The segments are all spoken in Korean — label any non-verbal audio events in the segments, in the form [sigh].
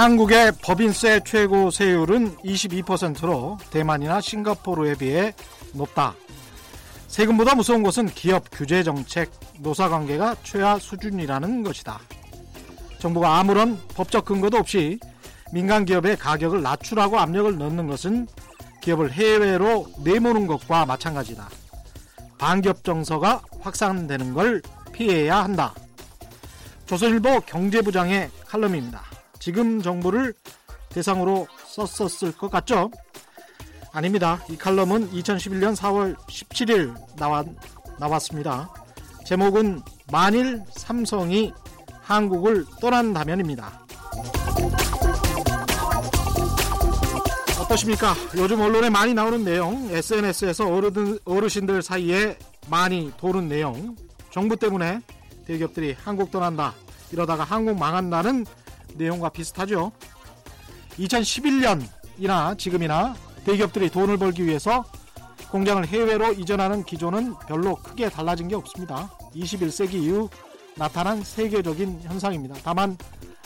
한국의 법인세 최고 세율은 22%로 대만이나 싱가포르에 비해 높다. 세금보다 무서운 것은 기업 규제 정책, 노사 관계가 최하 수준이라는 것이다. 정부가 아무런 법적 근거도 없이 민간 기업의 가격을 낮추라고 압력을 넣는 것은 기업을 해외로 내모는 것과 마찬가지다. 반기업 정서가 확산되는 걸 피해야 한다. 조선일보 경제부장의 칼럼입니다. 지금 정부를 대상으로 썼었을 것 같죠? 아닙니다. 이 칼럼은 2011년 4월 17일 나왔, 나왔습니다. 제목은 만일 삼성이 한국을 떠난다면입니다. 어떠십니까? 요즘 언론에 많이 나오는 내용, SNS에서 어르신, 어르신들 사이에 많이 도는 내용, 정부 때문에 대기업들이 한국 떠난다, 이러다가 한국 망한다는 내용과 비슷하죠. 2011년이나 지금이나 대기업들이 돈을 벌기 위해서 공장을 해외로 이전하는 기조는 별로 크게 달라진 게 없습니다. 21세기 이후 나타난 세계적인 현상입니다. 다만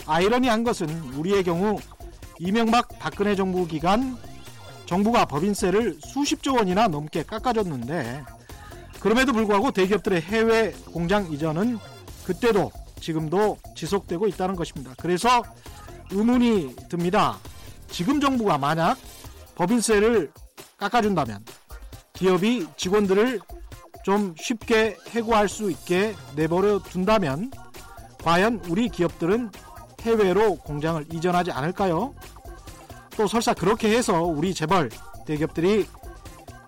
아이러니한 것은 우리의 경우 이명박 박근혜 정부 기간 정부가 법인세를 수십조 원이나 넘게 깎아줬는데 그럼에도 불구하고 대기업들의 해외 공장 이전은 그때도 지금도 지속되고 있다는 것입니다. 그래서 의문이 듭니다. 지금 정부가 만약 법인세를 깎아준다면 기업이 직원들을 좀 쉽게 해고할 수 있게 내버려 둔다면 과연 우리 기업들은 해외로 공장을 이전하지 않을까요? 또 설사 그렇게 해서 우리 재벌 대기업들이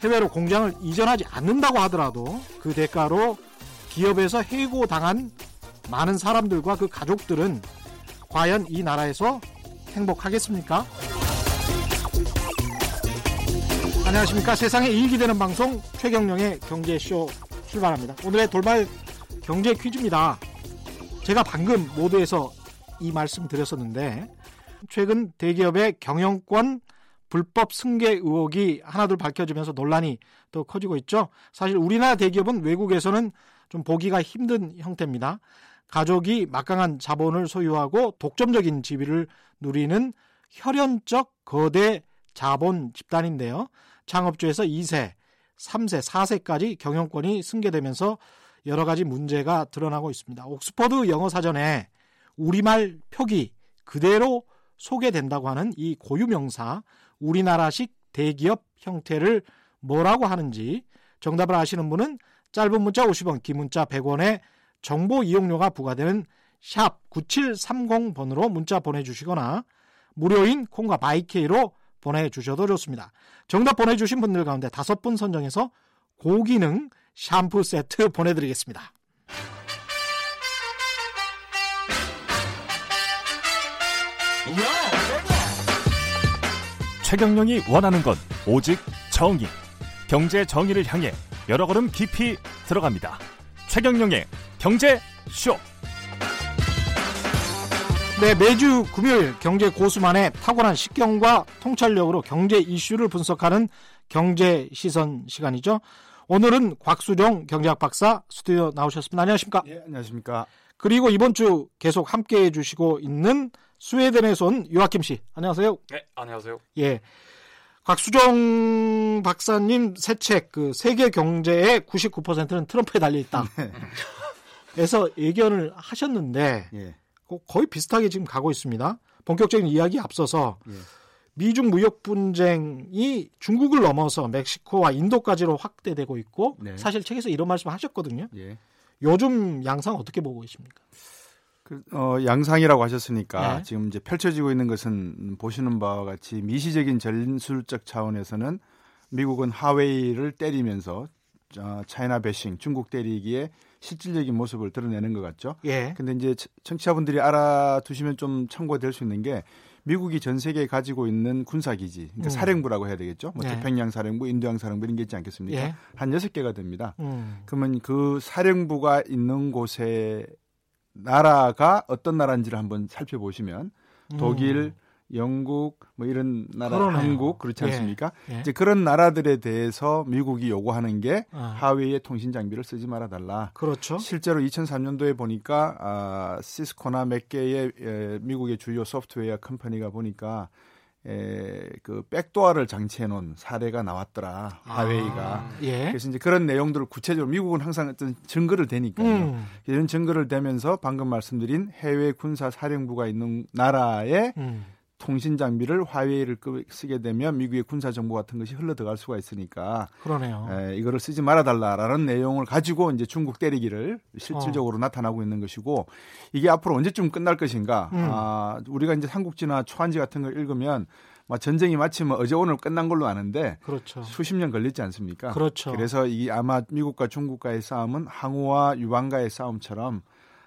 해외로 공장을 이전하지 않는다고 하더라도 그 대가로 기업에서 해고당한 많은 사람들과 그 가족들은 과연 이 나라에서 행복하겠습니까? 안녕하십니까. 세상에 이익이 되는 방송 최경령의 경제쇼 출발합니다. 오늘의 돌발 경제 퀴즈입니다. 제가 방금 모두에서 이 말씀 드렸었는데 최근 대기업의 경영권 불법 승계 의혹이 하나둘 밝혀지면서 논란이 또 커지고 있죠. 사실 우리나라 대기업은 외국에서는 좀 보기가 힘든 형태입니다. 가족이 막강한 자본을 소유하고 독점적인 지위를 누리는 혈연적 거대 자본 집단인데요. 창업주에서 2세, 3세, 4세까지 경영권이 승계되면서 여러 가지 문제가 드러나고 있습니다. 옥스퍼드 영어 사전에 우리말 표기 그대로 소개된다고 하는 이 고유명사 우리나라식 대기업 형태를 뭐라고 하는지 정답을 아시는 분은 짧은 문자 50원, 긴 문자 100원에 정보 이용료가 부과되는 샵 9730번으로 문자 보내주시거나 무료인 콩과 바이케이로 보내주셔도 좋습니다. 정답 보내주신 분들 가운데 다섯 분 선정해서 고기능 샴푸 세트 [laughs] 보내드리겠습니다. 최경영이 원하는 건 오직 정의. 경제 정의를 향해 여러 걸음 깊이 들어갑니다. 최경영의 경제 쇼. 네, 매주 금요일 경제 고수만의 탁월한 식경과 통찰력으로 경제 이슈를 분석하는 경제 시선 시간이죠. 오늘은 곽수정 경제학 박사 스튜디오 나오셨습니다. 안녕하십니까? 예, 안녕하십니까? 그리고 이번 주 계속 함께 해 주시고 있는 스웨덴에서 온 요아킴 씨. 안녕하세요. 네, 안녕하세요. 예. 곽수정 박사님 새 책, 그 세계 경제의 99%는 트럼프에 달려 있다. 에서 예견을 하셨는데, 예. 거의 비슷하게 지금 가고 있습니다. 본격적인 이야기 앞서서 예. 미중 무역 분쟁이 중국을 넘어서 멕시코와 인도까지로 확대되고 있고 네. 사실 책에서 이런 말씀 하셨거든요. 예. 요즘 양상 어떻게 보고 계십니까? 그, 어, 양상이라고 하셨으니까 네. 지금 이제 펼쳐지고 있는 것은 보시는 바와 같이 미시적인 전술적 차원에서는 미국은 하웨이를 때리면서 어, China bashing, 중국 때리기에 실질적인 모습을 드러내는 것 같죠. 예. 근데 이제 청- 청취자분들이 알아두시면 좀 참고될 수 있는 게 미국이 전 세계에 가지고 있는 군사기지, 그러니까 음. 사령부라고 해야 되겠죠. 뭐 네. 태평양 사령부, 인도양 사령부 이런 게 있지 않겠습니까? 예. 한 여섯 개가 됩니다. 음. 그러면 그 사령부가 있는 곳에 나라가 어떤 나라인지를 한번 살펴보시면 독일, 영국 뭐 이런 나라 그러네요. 한국 그렇지 예. 않습니까? 예. 이제 그런 나라들에 대해서 미국이 요구하는 게 아. 화웨이의 통신 장비를 쓰지 말아 달라. 그렇죠. 실제로 2003년도에 보니까 아, 시스코나 몇 개의 에, 미국의 주요 소프트웨어 company가 보니까 에, 그 백도어를 장치해 놓은 사례가 나왔더라. 하웨이가. 아, 예. 그래서 이제 그런 내용들을 구체적으로 미국은 항상 어떤 증거를 대니까요. 음. 이런 증거를 대면서 방금 말씀드린 해외 군사 사령부가 있는 나라의 음. 통신 장비를 화웨이를 끄- 쓰게 되면 미국의 군사 정보 같은 것이 흘러 들어갈 수가 있으니까 그러네요. 에, 이거를 쓰지 말아 달라라는 내용을 가지고 이제 중국 때리기를 어. 실질적으로 나타나고 있는 것이고 이게 앞으로 언제쯤 끝날 것인가? 음. 아, 우리가 이제 삼국지나 초한지 같은 걸 읽으면 막 전쟁이 마침 어제 오늘 끝난 걸로 아는데 그렇죠. 수십 년 걸렸지 않습니까? 그렇죠. 그래서 이 아마 미국과 중국과의 싸움은 항우와 유방과의 싸움처럼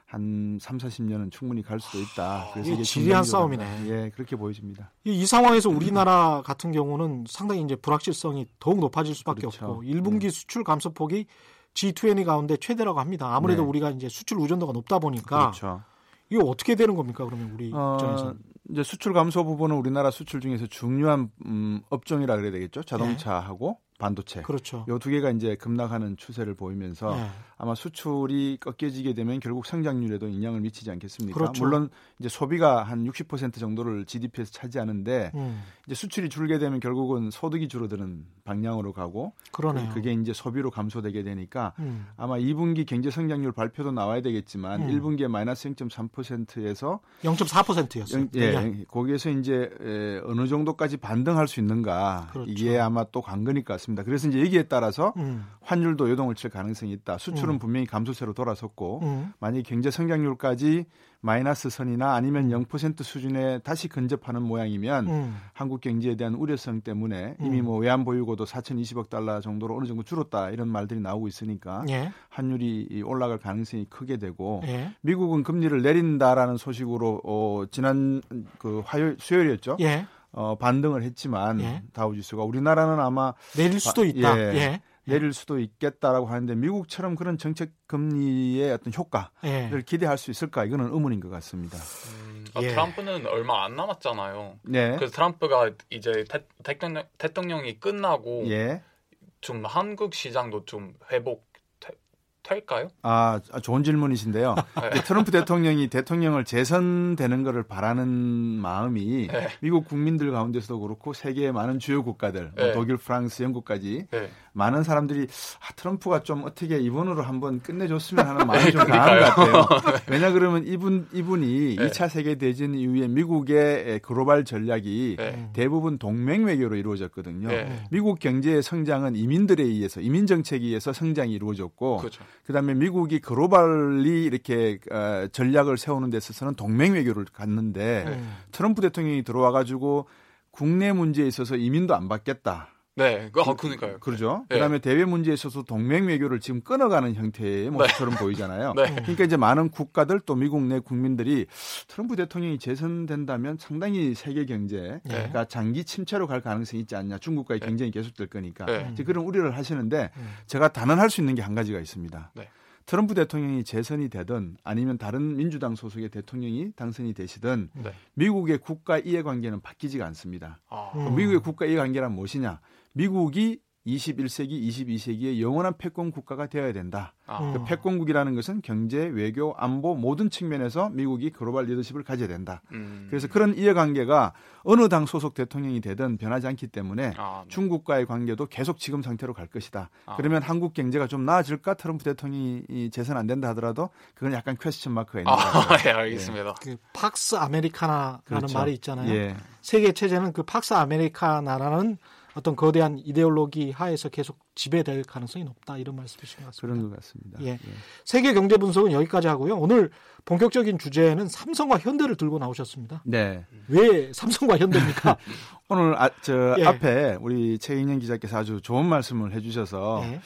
한 3, 40년은 충분히 갈 수도 있다. 그래서 이게 지리한 싸움이네. 예, 그렇게 보여집니다. 이, 이 상황에서 우리나라 같은 경우는 상당히 이제 불확실성이 더욱 높아질 수밖에 그렇죠. 없고 1분기 수출 감소폭이 G20 가운데 최대라고 합니다. 아무래도 네. 우리가 이제 수출 의존도가 높다 보니까 그렇죠. 이거 어떻게 되는 겁니까? 그러면 우리 입장에서 어, 이제 수출 감소 부분은 우리나라 수출 중에서 중요한 음, 업종이라 그래야 되겠죠. 자동차하고 반도체. 그렇죠. 요 두 개가 이제 급락하는 추세를 보이면서 네. 아마 수출이 꺾여지게 되면 결국 성장률에도 영향을 미치지 않겠습니까? 그렇죠. 물론 이제 소비가 한 60% 정도를 GDP에서 차지하는데 음, 이제 수출이 줄게 되면 결국은 소득이 줄어드는 방향으로 가고 그러네요. 그게 이제 소비로 감소되게 되니까 음, 아마 2분기 경제 성장률 발표도 나와야 되겠지만 음. 1분기에 마이너스 0.3%에서 0.4%였어요. 예, 거기에서 이제 에, 어느 정도까지 반등할 수 있는가 그렇죠. 이게 아마 또 관건일 것 같습니다. 그래서 이제 여기에 따라서 음, 환율도 요동을 칠 가능성이 있다. 수출 은 음. 분명히 감소세로 돌아섰고 음, 만약 경제 성장률까지 마이너스 선이나 아니면 0% 수준에 다시 근접하는 모양이면 음, 한국 경제에 대한 우려성 때문에 이미 음. 뭐 외환 보유고도 4,020억 달러 정도로 어느 정도 줄었다 이런 말들이 나오고 있으니까 예, 환율이 이 올라갈 가능성이 크게 되고 예, 미국은 금리를 내린다라는 소식으로 어, 지난 그 화요일 수요일이었죠. 예, 어, 반등을 했지만 예. 다우지수가 우리나라는 아마 내릴 수도 아, 있다. 예. 예, 내릴 수도 있겠다라고 하는데 미국처럼 그런 정책 금리의 어떤 효과를 예, 기대할 수 있을까 이거는 의문인 것 같습니다. 음, 아, 예. 트럼프는 얼마 안 남았잖아요. 네. 그래서 트럼프가 이제 대, 대통령, 대통령이 끝나고 예. 좀 한국 시장도 좀 회복 되- 될까요? 아, 아, 좋은 질문이신데요. [laughs] 네. 트럼프 대통령이 대통령을 재선되는 것을 바라는 마음이 네. 미국 국민들 가운데서도 그렇고 세계의 많은 주요 국가들, 뭐 네. 독일, 프랑스, 영국까지 네. 많은 사람들이 아, 트럼프가 좀 어떻게 이번으로 한번 끝내줬으면 하는 마음이 좀 강한 것. 같아요. [laughs] 왜냐 그러면 이분 이분이 네. 2차 세계 대전 이후에 미국의 글로벌 전략이 네. 대부분 동맹 외교로 이루어졌거든요. 네. 미국 경제의 성장은 이민들에 의해서 이민 정책에 의해서 성장이 이루어졌고 그렇죠. 그다음에 미국이 글로벌리 이렇게 어, 전략을 세우는 데 있어서는 동맹 외교를 갖는데 음, 트럼프 대통령이 들어와 가지고 국내 문제에 있어서 이민도 안 받겠다. 네, 그, 아, 그러니까요. 그러죠. 네. 그다음에 대외 문제에 있어서 동맹 외교를 지금 끊어가는 형태의 모습처럼 보이잖아요. [laughs] 네. 그러니까 이제 많은 국가들 또 미국 내 국민들이 트럼프 대통령이 재선된다면 상당히 세계 경제가 네. 장기 침체로 갈 가능성이 있지 않냐. 중국과의 네. 경쟁이 계속될 거니까 네. 이제 그런 우려를 하시는데 음. 제가 단언할 수 있는 게 한 가지가 있습니다. 네. 트럼프 대통령이 재선이 되든 아니면 다른 민주당 소속의 대통령이 당선이 되시든 네. 미국의 국가 이해관계는 바뀌지가 않습니다. 아, 음. 미국의 국가 이해관계란 무엇이냐? 미국이 21세기, 22세기의 영원한 패권 국가가 되어야 된다. 아, 음. 그 패권국이라는 것은 경제, 외교, 안보 모든 측면에서 미국이 글로벌 리더십을 가져야 된다. 음. 그래서 그런 이해관계가 어느 당 소속 대통령이 되든 변하지 않기 때문에 아, 네. 중국과의 관계도 계속 지금 상태로 갈 것이다. 아. 그러면 한국 경제가 좀 나아질까? 트럼프 대통령이 이 재선 안 된다 하더라도 그건 약간 question mark가 있는 것 아, 같아요. 예, 알겠습니다. 그 팍스 아메리카나라는 그렇죠. 말이 있잖아요. 예. 세계 체제는 그 팍스 아메리카나라는 어떤 거대한 이데올로기 하에서 계속 지배될 가능성이 높다 이런 말씀이신 것 같습니다. 그런 것 같습니다. 예. 세계 경제 분석은 여기까지 하고요. 오늘 본격적인 주제는 삼성과 현대를 들고 나오셨습니다. 네. 왜 삼성과 현대입니까? [laughs] 오늘 아, 저 예. 앞에 우리 최인영 기자께서 아주 좋은 말씀을 해주셔서 예.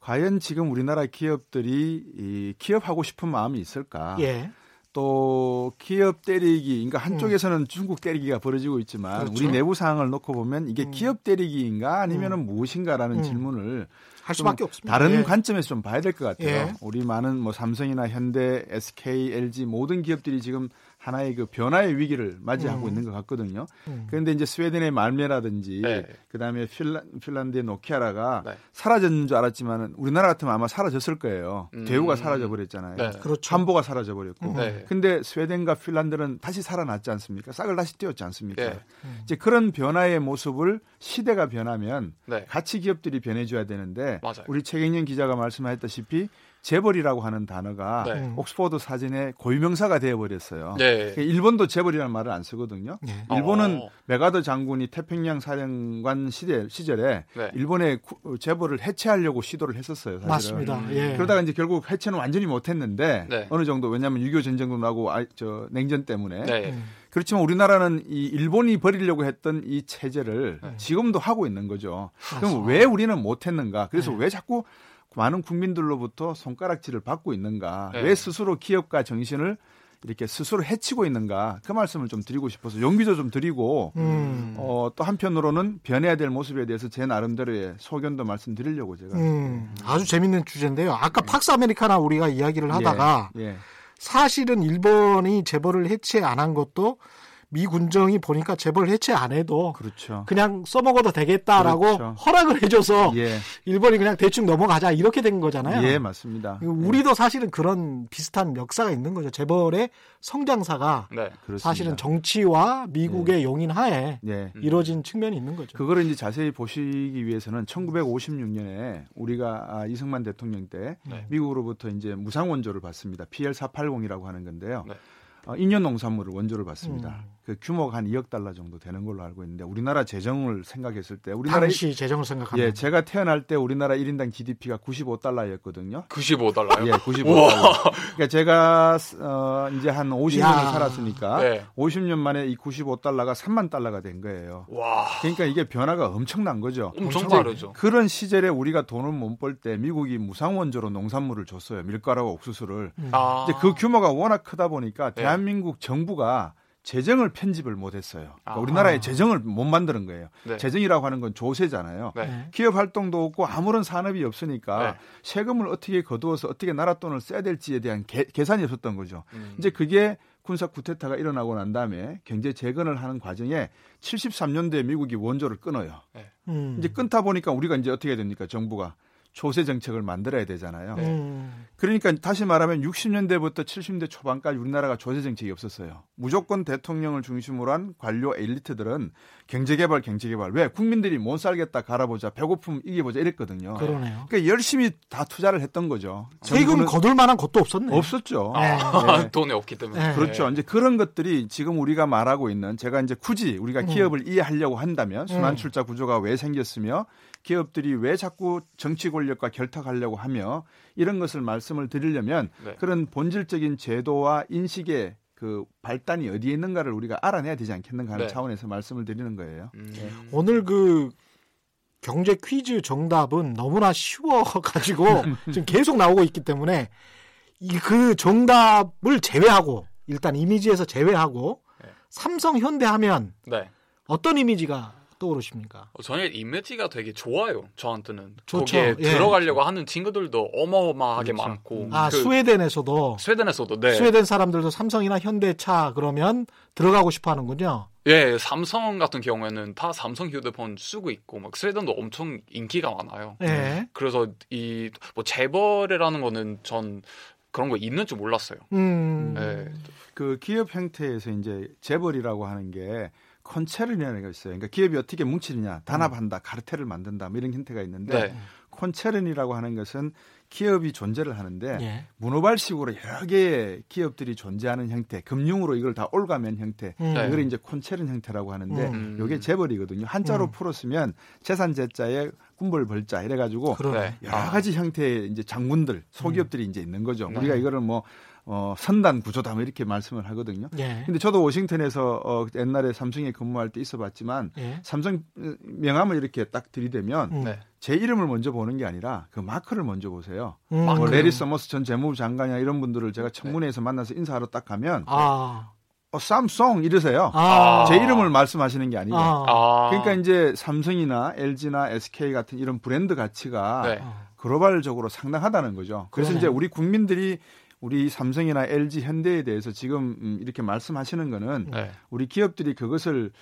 과연 지금 우리나라 기업들이 이 기업하고 싶은 마음이 있을까? 예. 또 기업 때리기, 그러니까 한쪽에서는 중국 때리기가 벌어지고 있지만 음. 그렇죠. 우리 내부 상황을 놓고 보면 이게 음. 기업 때리기인가 아니면은 무엇인가라는 음. 질문을 할좀 수밖에 없습니다. 다른 예. 관점에서 좀 봐야 될 것 같아요. 예. 우리 많은 뭐 삼성이나 현대, SK, LG 모든 기업들이 지금 하나의 그 변화의 위기를 맞이하고 음. 있는 것 같거든요. 음. 그런데 이제 스웨덴의 말메라든지 네. 그다음에 핀란, 핀란드의 노키아라가 네. 사라졌는 줄 알았지만은 우리나라 같으면 아마 사라졌을 거예요. 음. 대우가 사라져 버렸잖아요. 네. 그렇죠. 한보가 사라져 버렸고. 네. 근데 스웨덴과 핀란드는 다시 살아났지 않습니까? 싹을 다시 띄웠지 않습니까? 네. 이제 그런 변화의 모습을 시대가 변하면 네. 같이 기업들이 변해줘야 되는데 맞아요. 우리 최경영 기자가 말씀하셨다시피 재벌이라고 하는 단어가 네. 음. 옥스퍼드 사전에 고유명사가 되어버렸어요. 네. 일본도 재벌이라는 말을 안 쓰거든요. 예. 일본은 어. 메가더 장군이 태평양 사령관 시대, 시절에 네. 일본의 구- 재벌을 해체하려고 시도를 했었어요. 사실은. 맞습니다. 음. 예. 그러다가 이제 결국 해체는 완전히 못했는데 네. 어느 정도 왜냐하면 6.25 전쟁도 나고 아, 저 냉전 때문에 네. 음. 그렇지만 우리나라는 이 일본이 버리려고 했던 이 체제를 네. 지금도 하고 있는 거죠. 그럼. 왜 우리는 못했는가? 그래서 네. 왜 자꾸 많은 국민들로부터 손가락질을 받고 있는가? 네. 왜 스스로 기업가 정신을 이렇게 스스로 해치고 있는가? 그 말씀을 좀 드리고 싶어서 용기도 좀 드리고 음. 어, 또 한편으로는 변해야 될 모습에 대해서 제 나름대로의 소견도 말씀드리려고 제가 음, 아주 재밌는 주제인데요. 아까 팍스 아메리카나 우리가 이야기를 하다가 예, 예. 사실은 일본이 재벌을 해체 안 한 것도 미 군정이 보니까 재벌 해체 안 해도 그렇죠. 그냥 써먹어도 되겠다라고 그렇죠. 허락을 해줘서 예, 일본이 그냥 대충 넘어가자 이렇게 된 거잖아요. 예, 맞습니다. 우리도 사실은 그런 비슷한 역사가 있는 거죠. 재벌의 성장사가 네. 그렇습니다. 사실은 정치와 미국의 용인하에 예. 이루어진 측면이 있는 거죠. 그거를 이제 자세히 보시기 위해서는 1956년에 우리가 아, 이승만 대통령 때 네. 미국으로부터 이제 무상 원조를 받습니다. PL480이라고 하는 건데요. 네. 어, 인연 농산물을 원조를 받습니다. 음. 그 규모가 한 2억 달러 정도 되는 걸로 알고 있는데 우리나라 재정을 생각했을 때 우리나라 당시 재정을 생각하면 예, 제가 태어날 때 우리나라 1인당 GDP가 95달러였거든요. 95달러요? 예, 95달러. 그러니까 제가 어, 이제 한 50년을 야. 살았으니까 네. 50년 만에 이 95달러가 3만 달러가 된 거예요. 와. 그러니까 이게 변화가 엄청난 거죠. 엄청 다르죠. 그런 시절에 우리가 돈을 못 벌 때 미국이 무상 원조로 농산물을 줬어요. 밀가루와 옥수수를. 음. 아. 이제 그 규모가 워낙 크다 보니까 네. 대한민국 정부가 재정을 편집을 못 했어요. 그러니까 아. 우리나라의 재정을 못 만드는 거예요. 네. 재정이라고 하는 건 조세잖아요. 네. 네. 기업 활동도 없고 아무런 산업이 없으니까 네. 세금을 어떻게 거두어서 어떻게 나라 돈을 써야 될지에 대한 계, 계산이 없었던 거죠. 음. 이제 그게 군사 쿠데타가 일어나고 난 다음에 경제 재건을 하는 과정에 73년도에 미국이 원조를 끊어요. 음. 이제 끊다 보니까 우리가 이제 어떻게 됩니까? 정부가 조세 정책을 만들어야 되잖아요. 네. 음. 그러니까 다시 말하면 60년대부터 70년대 초반까지 우리나라가 조세 정책이 없었어요. 무조건 대통령을 중심으로 한 관료 엘리트들은 경제개발, 경제개발. 왜? 국민들이 못 살겠다, 갈아보자, 배고픔 이겨보자 이랬거든요. 그러네요. 그러니까 열심히 다 투자를 했던 거죠. 세금 거둘 만한 것도 없었네요. 없었죠. 네. 네. [laughs] 돈이 없기 때문에. 네. 그렇죠. 이제 그런 것들이 지금 우리가 말하고 있는 제가 이제 굳이 우리가 음. 기업을 이해하려고 한다면 음. 순환출자 구조가 왜 생겼으며 기업들이 왜 자꾸 정치 권력과 결탁하려고 하며 이런 것을 말씀을 드리려면 네. 그런 본질적인 제도와 인식의 그 발단이 어디에 있는가를 우리가 알아내야 되지 않겠는가 하는 네. 차원에서 말씀을 드리는 거예요. 음. 오늘 그 경제 퀴즈 정답은 너무나 쉬워가지고 [laughs] 지금 계속 나오고 있기 때문에 이 그 정답을 제외하고 일단 이미지에서 제외하고 네. 삼성 현대 하면 네. 어떤 이미지가 떠오르십니까? 어, 저는 이미지가 되게 좋아요. 저한테는 좋죠. 거기에 예. 들어가려고 하는 친구들도 어마어마하게 그렇죠. 많고. 아 그 스웨덴에서도 스웨덴에서도 네. 스웨덴 사람들도 삼성이나 현대차 그러면 들어가고 싶어 하는군요. 예, 삼성 같은 경우에는 다 삼성 휴대폰 쓰고 있고 막 스웨덴도 엄청 인기가 많아요. 예. 그래서 이 뭐 재벌이라는 거는 전 그런 거 있는 줄 몰랐어요. 음. 예. 그 기업 형태에서 이제 재벌이라고 하는 게 콘체른이라는 게 있어요. 그러니까 기업이 어떻게 뭉치느냐, 단합한다, 카르텔을 만든다, 뭐 이런 형태가 있는데 네. 콘체른이라고 하는 것은 기업이 존재를 하는데 예. 문어발식으로 여러 개의 기업들이 존재하는 형태, 금융으로 이걸 다 올가면 형태, 음. 네. 이걸 이제 콘체른 형태라고 하는데 음. 이게 재벌이거든요. 한자로 음. 풀었으면 재산 재자에 군벌 벌자 이래가지고 그러네. 네. 여러 아. 가지 형태의 이제 장군들, 소기업들이 이제 있는 거죠. 네. 우리가 이거를 뭐 어, 선단 구조다 뭐 이렇게 말씀을 하거든요. 예. 근데 저도 워싱턴에서 어, 옛날에 삼성에 근무할 때 있어봤지만 예. 삼성 어, 명함을 이렇게 딱 들이대면 음. 네. 제 이름을 먼저 보는 게 아니라 그 마크를 먼저 보세요. 음. 뭐. 래리 서머스 전 재무부 장관이나 이런 분들을 제가 청문회에서 만나서 인사하러 딱 가면 아. 어, 삼성 이러세요. 아. 제 이름을 말씀하시는 게 아니고. 아. 아. 그러니까 이제 삼성이나 LG나 SK 같은 이런 브랜드 가치가 네. 아. 글로벌적으로 상당하다는 거죠. 그래서 그러네. 이제 우리 국민들이 우리 삼성이나 LG, 현대에 대해서 지금 음, 이렇게 말씀하시는 거는 네. 우리 기업들이 그것을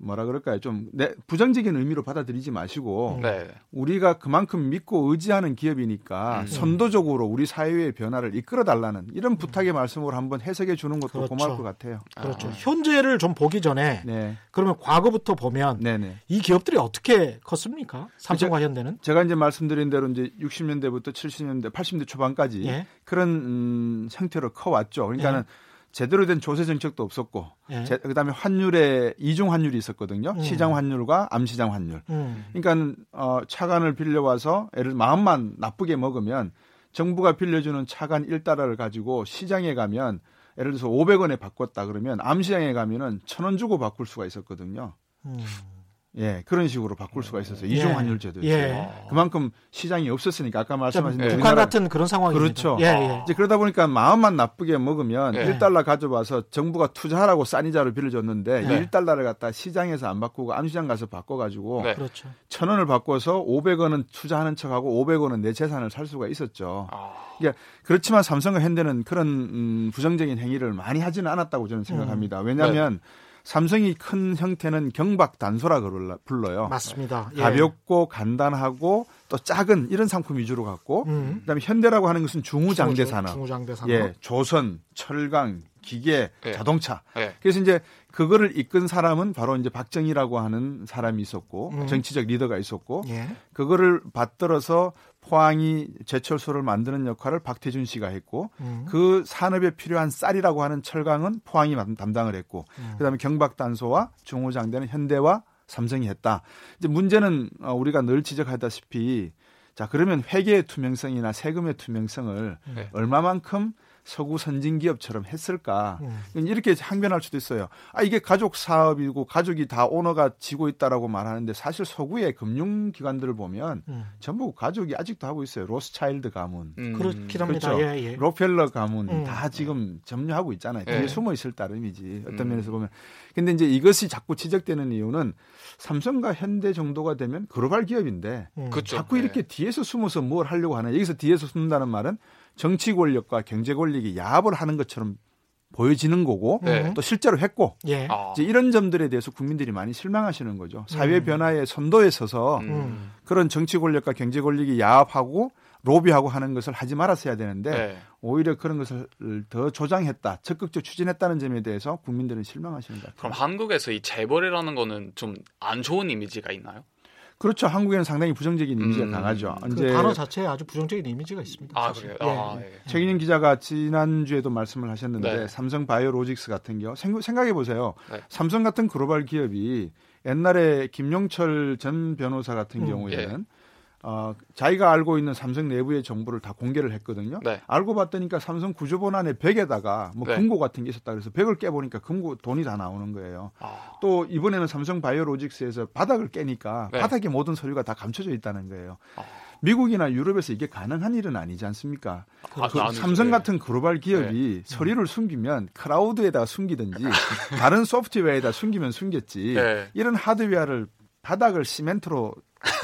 뭐라 그럴까요? 좀 내, 부정적인 의미로 받아들이지 마시고 네. 우리가 그만큼 믿고 의지하는 기업이니까 음. 선도적으로 우리 사회의 변화를 이끌어 달라는 이런 부탁의 말씀으로 한번 해석해 주는 것도 그렇죠. 고마울 것 같아요. 그렇죠. 아. 현재를 좀 보기 전에 네. 그러면 과거부터 보면 네, 네. 이 기업들이 어떻게 컸습니까? 삼성과 현대는? 제가 이제 말씀드린 대로 이제 60년대부터 70년대, 80년대 초반까지 예. 그런 음, 형태로 커왔죠. 그러니까는 제대로 된 조세 정책도 없었고, 예. 제- 그다음에 환율에 이중 환율이 있었거든요. 음. 시장 환율과 암시장 환율. 음. 그러니까 어, 차관을 빌려 와서 애를 마음만 나쁘게 먹으면 정부가 빌려주는 차관 1달러를 가지고 시장에 가면 예를 들어서 500원에 바꿨다 그러면 암시장에 가면은 1000원 주고 바꿀 수가 있었거든요. 음. 예, 그런 식으로 바꿀 수가 있었어요. 이중 예. 환율 제도. 예. 그만큼 시장이 없었으니까 아까 말씀하신 예. 대로 북한 같은 그런 상황입니다. 그렇죠. 예, 예. 이제 그러다 보니까 마음만 나쁘게 먹으면 네. 1달러 가져와서 정부가 투자하라고 싼 이자로 빌려줬는데 네. 이 1달러를 갖다 시장에서 안 바꾸고 암시장 가서 바꿔 가지고 네. 그렇죠. 천 원을 바꿔서 500원은 투자하는 척하고 500원은 내 재산을 살 수가 있었죠. 아. 그렇지만 삼성과 현대는 그런 음, 부정적인 행위를 많이 하지는 않았다고 저는 생각합니다. 음. 왜냐하면 네. 삼성이 큰 형태는 경박 단소라 불러- 불러요. 맞습니다. 예. 가볍고 간단하고 또 작은 이런 상품 위주로 갖고 음. 그다음에 현대라고 하는 것은 중후장대 중후- 산업. 중후장대 산업. 예, 조선, 철강, 기계, 예. 자동차. 네. 그래서 이제 그거를 이끈 사람은 바로 이제 박정희라고 하는 사람이 있었고 음. 정치적 리더가 있었고 예. 그거를 받들어서 포항이 제철소를 만드는 역할을 박태준 씨가 했고 음. 그 산업에 필요한 쌀이라고 하는 철강은 포항이 담- 담당을 했고 음. 그다음에 경박단소와 중후장대는 현대와 삼성이 했다. 이제 문제는 어, 우리가 늘 지적하다시피 자 그러면 회계의 투명성이나 세금의 투명성을 네. 얼마만큼 서구 선진 기업처럼 했을까? 음. 이렇게 항변할 수도 있어요. 아 이게 가족 사업이고 가족이 다 오너가 쥐고 있다라고 말하는데 사실 서구의 금융 기관들을 보면 음. 전부 가족이 아직도 하고 있어요. 로스차일드 가문, 음. 그렇긴 합니다. 그렇죠. 예, 예. 록펠러 가문 음. 다 지금 점유하고 있잖아요. 뒤에 네. 숨어 있을 따름이지. 어떤 음. 면에서 보면. 근데 이제 이것이 자꾸 지적되는 이유는 삼성과 현대 정도가 되면 글로벌 기업인데 음. 자꾸 이렇게 뒤에서 숨어서 뭘 하려고 하나. 여기서 뒤에서 숨는다는 말은 정치 권력과 경제 권력이 야합을 하는 것처럼 보여지는 거고 네. 또 실제로 했고 예. 아. 이제 이런 점들에 대해서 국민들이 많이 실망하시는 거죠. 사회 음. 변화의 선도에 서서 음. 음. 그런 정치 권력과 경제 권력이 야합하고 로비하고 하는 것을 하지 말았어야 되는데 네. 오히려 그런 것을 더 조장했다, 적극적 추진했다는 점에 대해서 국민들은 실망하시는 것 같아요. 그럼 한국에서 이 재벌이라는 거는 좀 안 좋은 이미지가 있나요? 그렇죠. 한국에는 상당히 부정적인 이미지가 음, 강하죠. 그 이제 단어 자체에 아주 부정적인 이미지가 있습니다. 아 사실. 그래요. 예. 아, 예. 최gin영 기자가 지난주에도 말씀을 하셨는데 네. 삼성 바이오로직스 같은 경우 생각해 보세요. 네. 삼성 같은 글로벌 기업이 옛날에 김용철 전 변호사 같은 음, 경우에는 어, 자기가 알고 있는 삼성 내부의 정보를 다 공개를 했거든요. 네. 알고 봤더니까 삼성 구조본 안에 벽에다가 뭐 네. 금고 같은 게 있었다 그래서 벽을 깨보니까 금고 돈이 다 나오는 거예요. 아, 또 이번에는 삼성 바이오로직스에서 바닥을 깨니까 네. 바닥에 모든 서류가 다 감춰져 있다는 거예요. 아. 미국이나 유럽에서 이게 가능한 일은 아니지 않습니까? 아, 그 아니죠. 삼성 네. 같은 글로벌 기업이 서류를 숨기면 클라우드에다 숨기든지 [laughs] 다른 소프트웨어에다 숨기면 숨겼지 네. 이런 하드웨어를 바닥을 시멘트로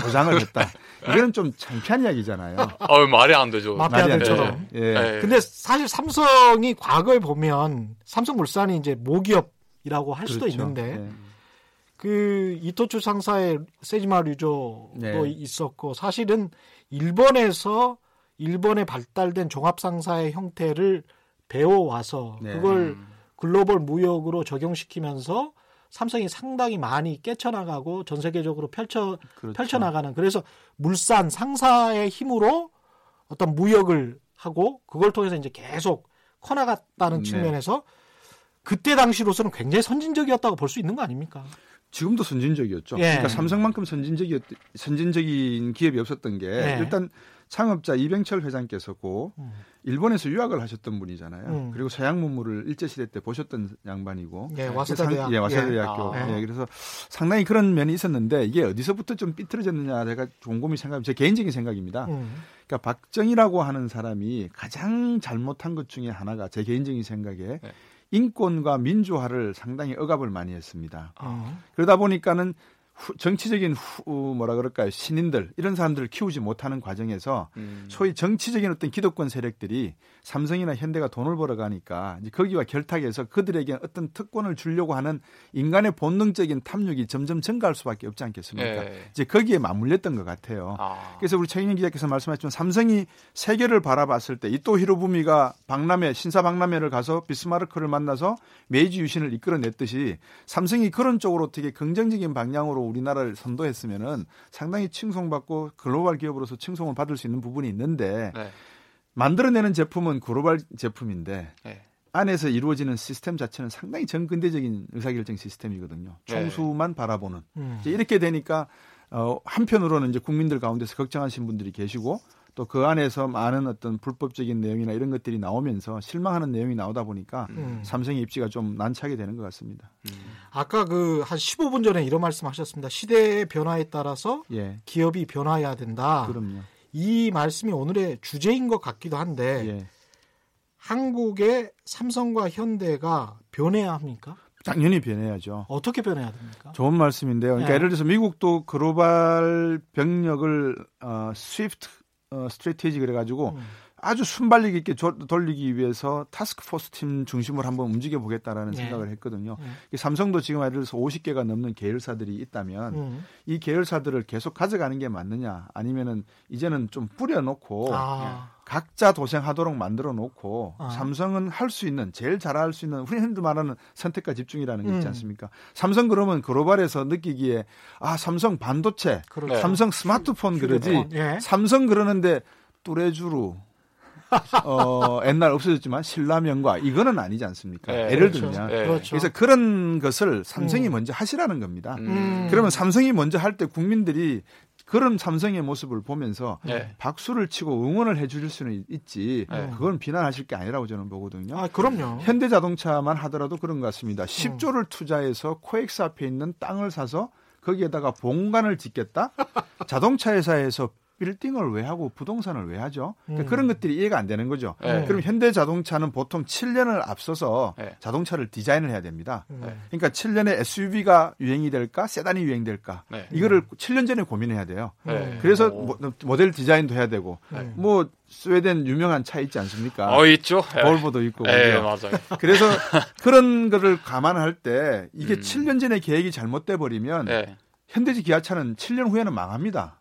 도장을 했다. 이거는 좀 창피한 이야기잖아요. [laughs] 어, 말이 안 되죠. 마피아들처럼. 예. 네. 근데 사실 삼성이 과거에 보면 삼성물산이 이제 모기업이라고 할 수도 그렇죠. 있는데 예. 그 이토추 상사의 세지마 류조도 네. 있었고 사실은 일본에서 일본에 발달된 종합 상사의 형태를 배워와서 네. 그걸 음. 글로벌 무역으로 적용시키면서 삼성이 상당히 많이 깨쳐나가고 전 세계적으로 펼쳐 그렇죠. 펼쳐나가는 그래서 물산 상사의 힘으로 어떤 무역을 하고 그걸 통해서 이제 계속 커나갔다는 네. 측면에서 그때 당시로서는 굉장히 선진적이었다고 볼 수 있는 거 아닙니까? 지금도 선진적이었죠. 예. 그러니까 삼성만큼 선진적이었 선진적인 기업이 없었던 게 예. 일단 창업자 이병철 회장께서고 음. 일본에서 유학을 하셨던 분이잖아요. 음. 그리고 서양 문물을 일제 시대 때 보셨던 양반이고. 예, 와세다 상- 대학. 예, 와세다 예. 대학교. 아. 예, 그래서 상당히 그런 면이 있었는데 이게 어디서부터 좀 삐뚤어졌느냐 제가 곰곰이 생각, 제 개인적인 생각입니다. 음. 그러니까 박정희라고 하는 사람이 가장 잘못한 것 중에 하나가 제 개인적인 생각에 네. 인권과 민주화를 상당히 억압을 많이 했습니다. 음. 그러다 보니까는 후, 정치적인 후, 뭐라 그럴까요 신인들 이런 사람들을 키우지 못하는 과정에서 음. 소위 정치적인 어떤 기득권 세력들이 삼성이나 현대가 돈을 벌어가니까 이제 거기와 결탁해서 그들에게 어떤 특권을 주려고 하는 인간의 본능적인 탐욕이 점점 증가할 수밖에 없지 않겠습니까? 예. 이제 거기에 맞물렸던 것 같아요. 아. 그래서 우리 최인영 기자께서 말씀하셨지만 삼성이 세계를 바라봤을 때 이토 히로부미가 박람회 신사 박람회를 가서 비스마르크를 만나서 메이지 유신을 이끌어냈듯이 삼성이 그런 쪽으로 되게 긍정적인 방향으로 우리나라를 선도했으면은 상당히 칭송받고 글로벌 기업으로서 칭송을 받을 수 있는 부분이 있는데 네. 만들어내는 제품은 글로벌 제품인데 네. 안에서 이루어지는 시스템 자체는 상당히 정근대적인 의사결정 시스템이거든요. 네. 총수만 바라보는. 음. 이렇게 되니까 어, 한편으로는 이제 국민들 가운데서 걱정하신 분들이 계시고 또 그 안에서 많은 어떤 불법적인 내용이나 이런 것들이 나오면서 실망하는 내용이 나오다 보니까 음. 삼성의 입지가 좀 난처하게 되는 것 같습니다. 음. 아까 그 한 15분 전에 이런 말씀하셨습니다. 시대의 변화에 따라서 예, 기업이 변화해야 된다. 그럼요. 이 말씀이 오늘의 주제인 것 같기도 한데 예, 한국의 삼성과 현대가 변해야 합니까? 당연히 변해야죠. 어떻게 변해야 됩니까? 좋은 말씀인데요. 그러니까 네. 예를 들어서 미국도 글로벌 병력을 어, swift 어, strategy 그래가지고 음. 아주 순발력 있게 조- 돌리기 위해서 타스크포스 팀 중심으로 한번 움직여 보겠다라는 네. 생각을 했거든요. 네. 이 삼성도 지금 예를 들어서 50개가 넘는 계열사들이 있다면 음. 이 계열사들을 계속 가져가는 게 맞느냐 아니면은 이제는 좀 뿌려놓고 아, 각자 도생하도록 만들어 놓고 아. 삼성은 할 수 있는 제일 잘할 수 있는 우리 흔히들 말하는 선택과 집중이라는 게 있지 음. 않습니까? 삼성 그러면 글로벌에서 느끼기에 아 삼성 반도체, 그렇죠. 네. 삼성 스마트폰 그러지 휴대폰, 예. 삼성 그러는데 뚜레쥬루 어 옛날 없어졌지만 신라면과 이거는 아니지 않습니까? 네, 예를 그렇죠. 들면 네. 그렇죠. 그래서 그런 것을 삼성이 음. 먼저 하시라는 겁니다. 음. 그러면 삼성이 먼저 할 때 국민들이 그런 삼성의 모습을 보면서 네. 박수를 치고 응원을 해줄 수는 있지 네. 그건 비난하실 게 아니라고 저는 보거든요. 아, 그럼요. 현대자동차만 하더라도 그런 것 같습니다. 음. 10조를 투자해서 코엑스 앞에 있는 땅을 사서 거기에다가 본관을 짓겠다. [laughs] 자동차 회사에서 빌딩을 왜 하고 부동산을 왜 하죠? 그러니까 음. 그런 것들이 이해가 안 되는 거죠. 네. 그럼 현대 자동차는 보통 7년을 앞서서 네. 자동차를 디자인을 해야 됩니다. 음. 네. 그러니까 7년에 SUV가 유행이 될까, 세단이 유행될까, 네. 이거를 7년 전에 고민해야 돼요. 네. 그래서 오. 모- 모델 디자인도 해야 되고, 네. 뭐 스웨덴 유명한 차 있지 않습니까? 어 있죠. 예. 볼보도 있고. 예? 맞아요. [laughs] 그래서 그런 거를 감안할 때 이게 음. 7년 전에 계획이 잘못돼 버리면 예. 현대지 기아차는 7년 후에는 망합니다.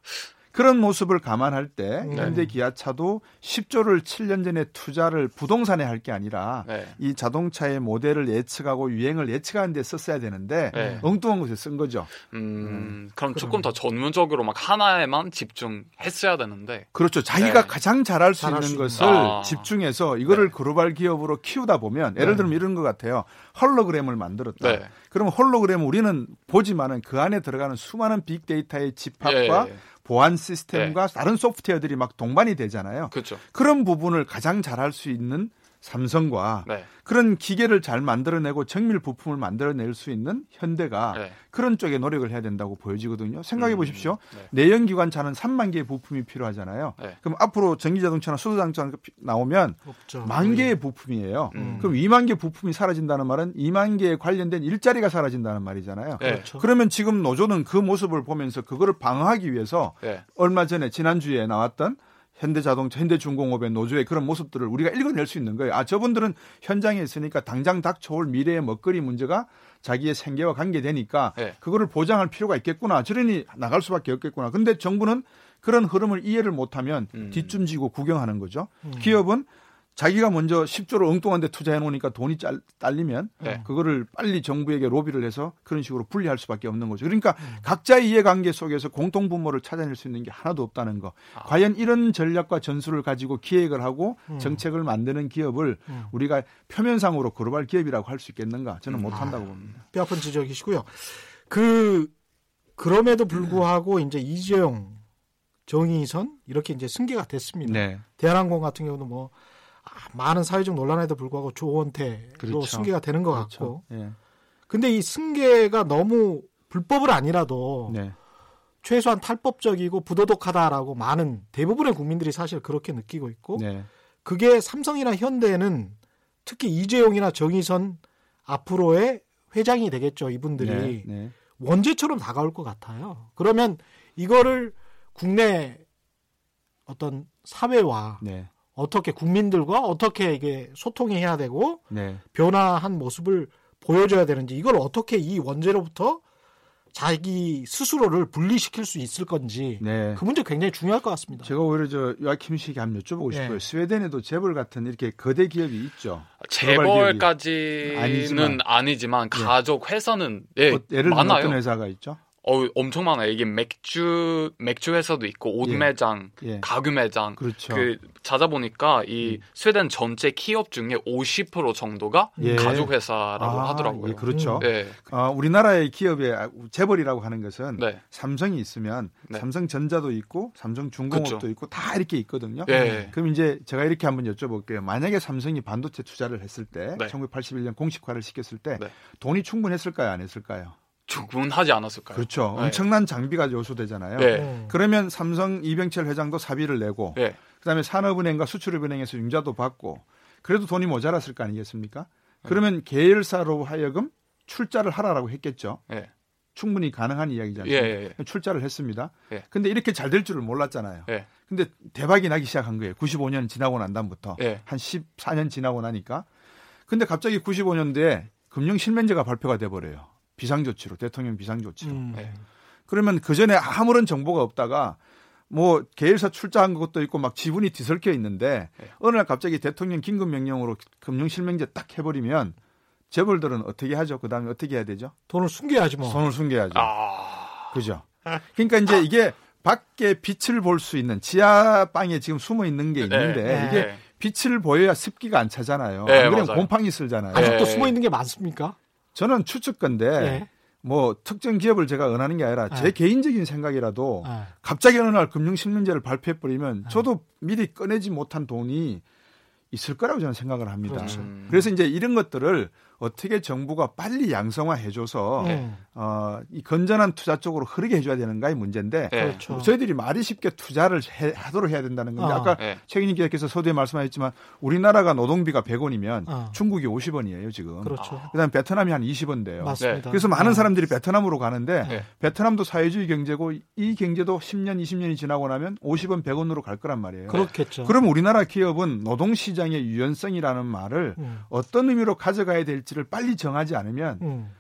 그런 모습을 감안할 때 음. 현대 기아차도 10조를 7년 전에 투자를 부동산에 할 게 아니라 네. 이 자동차의 모델을 예측하고 유행을 예측하는 데 썼어야 되는데 네. 엉뚱한 곳에 쓴 거죠. 음, 그럼 조금 더 전문적으로 막 하나에만 집중했어야 되는데. 그렇죠. 자기가 네. 가장 잘할 수 잘할 있는 수 것을. 아. 집중해서 이거를 네. 글로벌 기업으로 키우다 보면 예를 네. 들면 이런 것 같아요. 홀로그램을 만들었다. 네. 그러면 홀로그램 우리는 보지만은 그 안에 들어가는 수많은 빅데이터의 집합과 예, 예. 보안 시스템과 다른 소프트웨어들이 막 동반이 되잖아요. 그렇죠. 그런 부분을 가장 잘할 수 있는 삼성과 네. 그런 기계를 잘 만들어내고 정밀 부품을 만들어낼 수 있는 현대가 네. 그런 쪽에 노력을 해야 된다고 보여지거든요. 생각해 음, 보십시오. 네. 내연기관차는 3만 개의 부품이 필요하잖아요. 네. 그럼 앞으로 전기자동차나 수소자동차 나오면 없죠. 만 개의 부품이에요. 음. 그럼 2만 개 부품이 사라진다는 말은 2만 개에 관련된 일자리가 사라진다는 말이잖아요. 네. 그렇죠. 그러면 지금 노조는 그 모습을 보면서 그거를 방어하기 위해서 네. 얼마 전에 지난주에 나왔던 현대자동차, 현대중공업의 노조의 그런 모습들을 우리가 읽어낼 수 있는 거예요. 아, 저분들은 현장에 있으니까 당장 닥쳐올 미래의 먹거리 문제가 자기의 생계와 관계되니까 네. 그거를 보장할 필요가 있겠구나. 저러니 나갈 수밖에 없겠구나. 근데 정부는 그런 흐름을 이해를 못하면 음. 뒷춤지고 구경하는 거죠. 음. 기업은 자기가 먼저 10조를 엉뚱한 데 투자해 놓으니까 돈이 짤, 딸리면 네. 그거를 빨리 정부에게 로비를 해서 그런 식으로 분리할 수밖에 없는 거죠. 그러니까 음. 각자의 이해관계 속에서 공통 분모를 찾아낼 수 있는 게 하나도 없다는 거. 아. 과연 이런 전략과 전술을 가지고 기획을 하고 음. 정책을 만드는 기업을 음. 우리가 표면상으로 글로벌 기업이라고 할 수 있겠는가? 저는 음. 못 한다고 봅니다. 뼈 아픈 지적이시고요. 그 그럼에도 불구하고 이제 이재용, 정의선 이렇게 이제 승계가 됐습니다. 네. 대한항공 같은 경우도 뭐 아, 많은 사회적 논란에도 불구하고 조원태로 그렇죠. 승계가 되는 것 같고. 예. 근데 이 승계가 너무 불법은 아니라도 네. 최소한 탈법적이고 부도덕하다라고 많은 대부분의 국민들이 사실 그렇게 느끼고 있고 네. 그게 삼성이나 현대는 특히 이재용이나 정의선 앞으로의 회장이 되겠죠. 이분들이 네. 네. 원죄처럼 다가올 것 같아요. 그러면 이거를 국내 어떤 사회와 네. 어떻게 국민들과 어떻게 이게 소통이 해야 되고 네. 변화한 모습을 보여줘야 되는지 이걸 어떻게 이 원죄로부터 자기 스스로를 분리시킬 수 있을 건지 네. 그 문제 굉장히 중요할 것 같습니다. 제가 오히려 저 요아킴 씨에게 한번 여쭤보고 예. 싶어요. 스웨덴에도 재벌 같은 이렇게 거대 기업이 있죠. 재벌까지는 아니지만. 아니지만, 예. 가족 회사는 예, 어, 예를 들면 많아요. 어떤 회사가 있죠? 어, 엄청 많아요. 이게 맥주 맥주 회사도 있고 옷 예. 매장, 예. 가구 매장. 그렇죠. 그 찾아보니까 이 스웨덴 전체 기업 중에 50% 정도가 예. 가족 회사라고 아, 하더라고요. 예, 그렇죠. 네, 어, 우리나라의 기업의 재벌이라고 하는 것은 네, 삼성이 있으면 네. 삼성전자도 있고 삼성중공업도 그쵸. 있고 다 이렇게 있거든요. 예. 그럼 이제 제가 이렇게 한번 여쭤볼게요. 만약에 삼성이 반도체 투자를 했을 때, 네. 1981년 공식화를 시켰을 때 네. 돈이 충분했을까요, 안 했을까요? 충분하지 않았을까요? 그렇죠. 네. 엄청난 장비가 요소되잖아요. 네. 음. 그러면 삼성 이병철 회장도 사비를 내고, 네. 그다음에 산업은행과 수출입은행에서 융자도 받고, 그래도 돈이 모자랐을 거 아니겠습니까? 그러면 계열사로 하여금 출자를 하라라고 했겠죠. 네. 충분히 가능한 이야기지 예, 않습니까? 예, 출자를 했습니다. 예. 근데 이렇게 잘 될 줄을 몰랐잖아요. 예. 근데 대박이 나기 시작한 거예요. 95년 지나고 난 다음부터 예. 한 14년 지나고 나니까. 근데 갑자기 95년도에 금융 실명제가 발표가 돼 버려요. 비상조치로 대통령 비상조치로. 음. 네. 그러면 그 전에 아무런 정보가 없다가 뭐 계열사 출자한 것도 있고 막 지분이 뒤섞여 있는데 네. 어느 날 갑자기 대통령 긴급 명령으로 금융 실명제 딱 해버리면 재벌들은 어떻게 하죠? 그 다음에 어떻게 해야 되죠? 돈을 숨겨야지 뭐. 손을 숨겨야죠. 아, 그죠? 그러니까 이제 이게 밖에 빛을 볼 수 있는 지하방에 지금 숨어 있는 게 있는데 네. 이게 빛을 보여야 습기가 안 차잖아요. 네, 안 그러면 맞아요. 곰팡이 쓸잖아요. 아직도 예. 숨어 있는 게 많습니까? 저는 추측건데 예. 뭐 특정 기업을 제가 은하는 게 아니라 제 네. 개인적인 생각이라도 아. 갑자기 어느 날 금융실명제를 발표해 버리면 네. 저도 미리 꺼내지 못한 돈이 있을 거라고 저는 생각을 합니다. 그렇죠. 음. 그래서 이제 이런 것들을 어떻게 정부가 빨리 양성화해줘서 음. 어, 이 건전한 투자 쪽으로 흐르게 해줘야 되는가의 문제인데 네. 그렇죠. 저희들이 말이 쉽게 투자를 해, 하도록 해야 된다는 건데 아. 아. 까 네. 최근희 기자께서 서두에 말씀하셨지만 우리나라가 노동비가 100원이면 아. 중국이 50원이에요 지금. 그렇죠. 그다음 에 베트남이 한 20원 돼요. 맞습니다. 네. 그래서 많은 아. 사람들이 베트남으로 가는데 네. 베트남도 사회주의 경제고 이 경제도 10년, 20년이 지나고 나면 50원, 100원으로 갈 거란 말이에요. 그렇겠죠. 그럼 우리나라 기업은 노동 시장의 유연성이라는 말을 음. 어떤 의미로 가져가야 될지 를 빨리 정하지 않으면 음.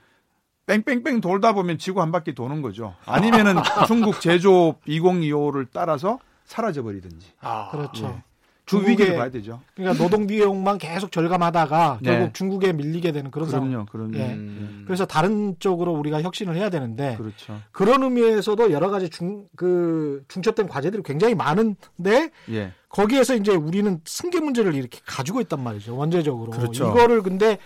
뺑뺑뺑 돌다 보면 지구 한 바퀴 도는 거죠. 아니면은 [laughs] 중국 제조업 2025를 따라서 사라져 버리든지. 아, 그렇죠. 예. 그 위기를 봐야 되죠. 그러니까 노동 비용만 계속 절감하다가 네. 결국 중국에 밀리게 되는 그런 상황. 그럼요, 그럼요. 예. 음. 그래서 다른 쪽으로 우리가 혁신을 해야 되는데 그렇죠. 그런 의미에서도 여러 가지 중 그 중첩된 과제들이 굉장히 많은데 예. 거기에서 이제 우리는 승계 문제를 이렇게 가지고 있단 말이죠. 원제적으로. 그렇죠. 이거를 근데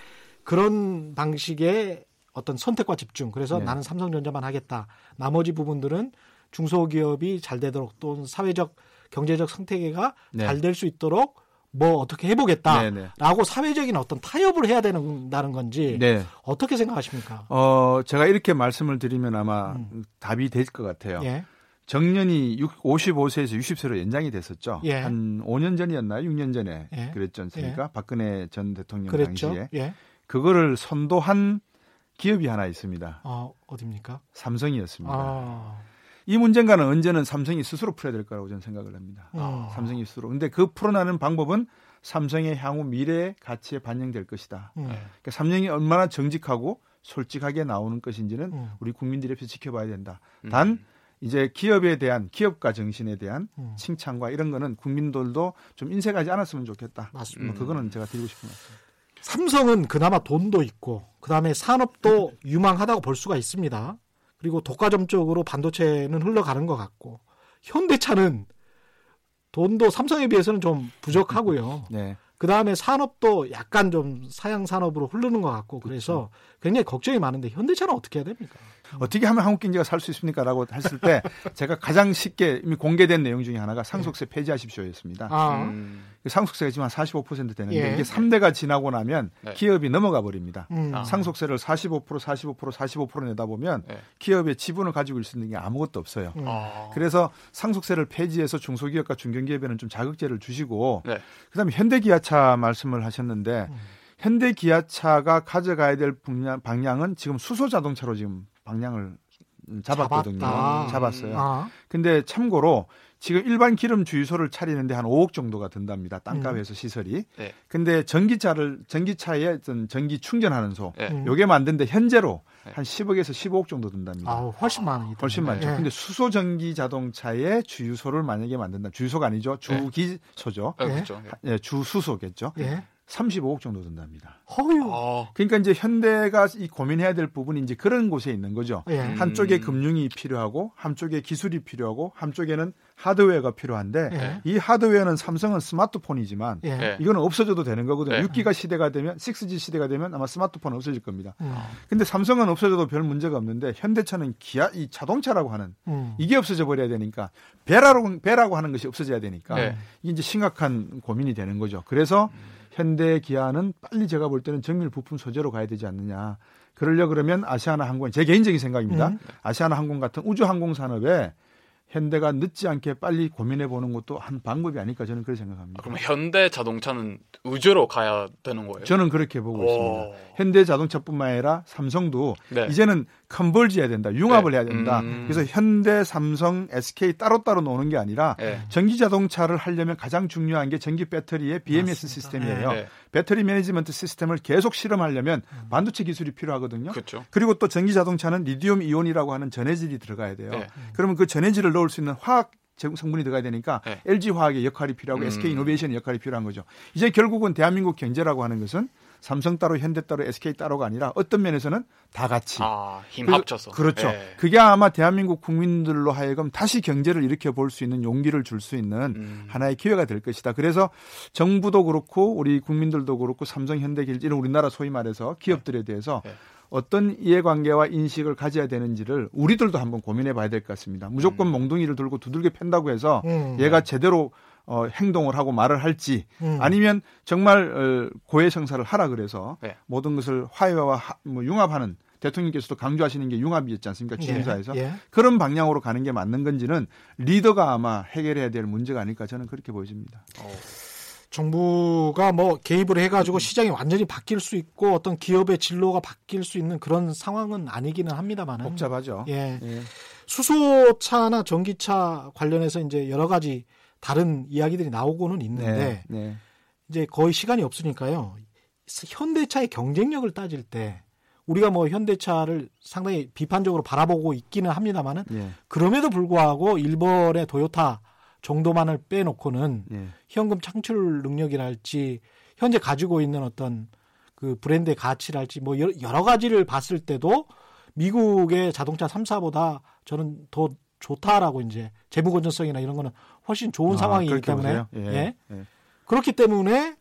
그런 방식의 어떤 선택과 집중. 그래서 네. 나는 삼성전자만 하겠다. 나머지 부분들은 중소기업이 잘 되도록 또 사회적 경제적 생태계가 네. 잘될 수 있도록 뭐 어떻게 해보겠다라고 네, 네. 사회적인 어떤 타협을 해야 된다는 건지 네. 어떻게 생각하십니까? 어, 제가 이렇게 말씀을 드리면 아마 음. 답이 될 것 같아요. 예, 정년이 6, 55세에서 60세로 연장이 됐었죠. 예. 한 5년 전이었나요? 6년 전에 예. 그랬지 않습니까? 박근혜 전 대통령 그랬죠. 당시에 예, 그거를 선도한 기업이 하나 있습니다. 어, 어딥니까? 삼성이었습니다. 아, 이 문제가는 언제는 삼성이 스스로 풀어야 될 거라고 저는 생각을 합니다. 음. 삼성이 스스로. 근데 그 풀어나는 방법은 삼성의 향후 미래의 가치에 반영될 것이다. 음, 그러니까 삼성이 얼마나 정직하고 솔직하게 나오는 것인지는 음. 우리 국민들이 옆에서 지켜봐야 된다. 음. 단 이제 기업에 대한 기업가 정신에 대한 음. 칭찬과 이런 거는 국민들도 좀 인색하지 않았으면 좋겠다. 맞습니다. 뭐 그거는 제가 드리고 싶은 말씀. 삼성은 그나마 돈도 있고 그다음에 산업도 유망하다고 볼 수가 있습니다. 그리고 독과점적으로 반도체는 흘러가는 것 같고 현대차는 돈도 삼성에 비해서는 좀 부족하고요. [laughs] 네. 그 다음에 산업도 약간 좀 사양 산업으로 흐르는 것 같고 그래서 굉장히 걱정이 많은데 현대차는 어떻게 해야 됩니까? 어떻게 하면 한국 경제가 살 수 있습니까라고 했을 때 [laughs] 제가 가장 쉽게 이미 공개된 내용 중에 하나가 상속세 폐지하십시오였습니다. 아, 음. 상속세가 지금 한 45% 되는데 예. 이게 3대가 지나고 나면 네. 기업이 넘어가 버립니다. 음. 아. 상속세를 45% 45% 45% 내다 보면 네. 기업의 지분을 가지고 있을 수 있는 게 아무것도 없어요. 음. 아. 그래서 상속세를 폐지해서 중소기업과 중견기업에는 좀 자극제를 주시고 네. 그다음에 현대기아차 말씀을 하셨는데 음. 현대 기아차가 가져가야 될 방향, 방향은 지금 수소 자동차로 지금 방향을 잡았거든요. 잡았다. 잡았어요. 아, 근데 참고로 지금 일반 기름 주유소를 차리는데 한 5억 정도가 든답니다. 땅값에서 시설이. 네. 근데 전기차를 전기차에 어떤 전기 충전하는 소 네. 음. 요게 만드는데 현재로 네. 한 10억에서 15억 정도 든답니다. 아우, 훨씬 많이. 훨씬 많죠. 예. 근데 수소 전기 자동차의 주유소를 만약에 만든다. 주유소가 아니죠. 주기소죠. 아, 예. 그렇죠. 예. 예, 주수소겠죠. 예. 35억 정도 든답니다. 허유. 아, 그러니까 이제 현대가 이 고민해야 될 부분이 이제 그런 곳에 있는 거죠. 예. 음. 한쪽에 금융이 필요하고 한쪽에 기술이 필요하고 한쪽에는 하드웨어가 필요한데 예. 이 하드웨어는 삼성은 스마트폰이지만 예. 예. 이거는 없어져도 되는 거거든요. 네. 6기가 시대가 되면 6G 시대가 되면 아마 스마트폰은 없어질 겁니다. 음. 근데 삼성은 없어져도 별 문제가 없는데 현대차는 기아 이 자동차라고 하는 음. 이게 없어져 버려야 되니까 배라고 배라고 하는 것이 없어져야 되니까 네. 이게 이제 심각한 고민이 되는 거죠. 그래서 현대 기아는 빨리 제가 볼 때는 정밀 부품 소재로 가야 되지 않느냐. 그러려 그러면 아시아나 항공 제 개인적인 생각입니다. 음. 아시아나 항공 같은 우주 항공 산업에 현대가 늦지 않게 빨리 고민해 보는 것도 한 방법이 아닐까 저는 그렇게 생각합니다. 그럼 현대 자동차는 우주로 가야 되는 거예요? 저는 그렇게 보고 오. 있습니다. 현대 자동차뿐만 아니라 삼성도 네. 이제는 converge 해야 된다. 융합을 네. 해야 된다. 음. 그래서 현대, 삼성, SK 따로따로 노는 게 아니라 예. 전기 자동차를 하려면 가장 중요한 게 전기 배터리의 BMS 맞습니다. 시스템이에요. 네. 배터리 매니지먼트 시스템을 계속 실험하려면 반도체 기술이 필요하거든요. 그렇죠. 그리고 또 전기 자동차는 리튬 이온이라고 하는 전해질이 들어가야 돼요. 네. 그러면 그 전해질을 넣을 수 있는 화학 제- 성분이 들어가야 되니까 네. LG 화학의 역할이 필요하고 음. SK 이노베이션의 역할이 필요한 거죠. 이제 결국은 대한민국 경제라고 하는 것은 삼성 따로 현대 따로 SK 따로가 아니라 어떤 면에서는 다 같이 아, 힘 그래서- 합쳐서. 그렇죠. 예. 그게 아마 대한민국 국민들로 하여금 다시 경제를 일으켜 볼 수 있는 용기를 줄 수 있는 음. 하나의 기회가 될 것이다. 그래서 정부도 그렇고 우리 국민들도 그렇고 삼성, 현대기일 이런 우리나라 소위 말해서 기업들에 대해서 네. 어떤 이해관계와 인식을 가져야 되는지를 우리들도 한번 고민해 봐야 될 것 같습니다. 무조건 음. 몽둥이를 들고 두들겨 팬다고 해서 음. 얘가 제대로 어, 행동을 하고 말을 할지 음. 아니면 정말 어, 고해성사를 하라 그래서 네. 모든 것을 화해와 하- 뭐 융합하는 대통령께서도 강조하시는 게 융합이었지 않습니까? 취임사에서 예. 예. 그런 방향으로 가는 게 맞는 건지는 리더가 아마 해결해야 될 문제가 아닐까 저는 그렇게 보여집니다. 어, 정부가 뭐 개입을 해가지고 시장이 완전히 바뀔 수 있고 어떤 기업의 진로가 바뀔 수 있는 그런 상황은 아니기는 합니다만은. 복잡하죠. 예. 예. 수소차나 전기차 관련해서 이제 여러 가지 다른 이야기들이 나오고는 있는데 네. 네. 이제 거의 시간이 없으니까요. 현대차의 경쟁력을 따질 때 우리가 뭐 현대차를 상당히 비판적으로 바라보고 있기는 합니다만은 예. 그럼에도 불구하고 일본의 도요타 정도만을 빼놓고는 예. 현금 창출 능력이랄지 현재 가지고 있는 어떤 그 브랜드의 가치랄지 뭐 여러, 가지를 봤을 때도 미국의 자동차 3사보다 저는 더 좋다라고 이제 재무 건전성이나 이런 거는 훨씬 좋은 아, 상황이기 때문에? 예. 예. 예. 그렇기 때문에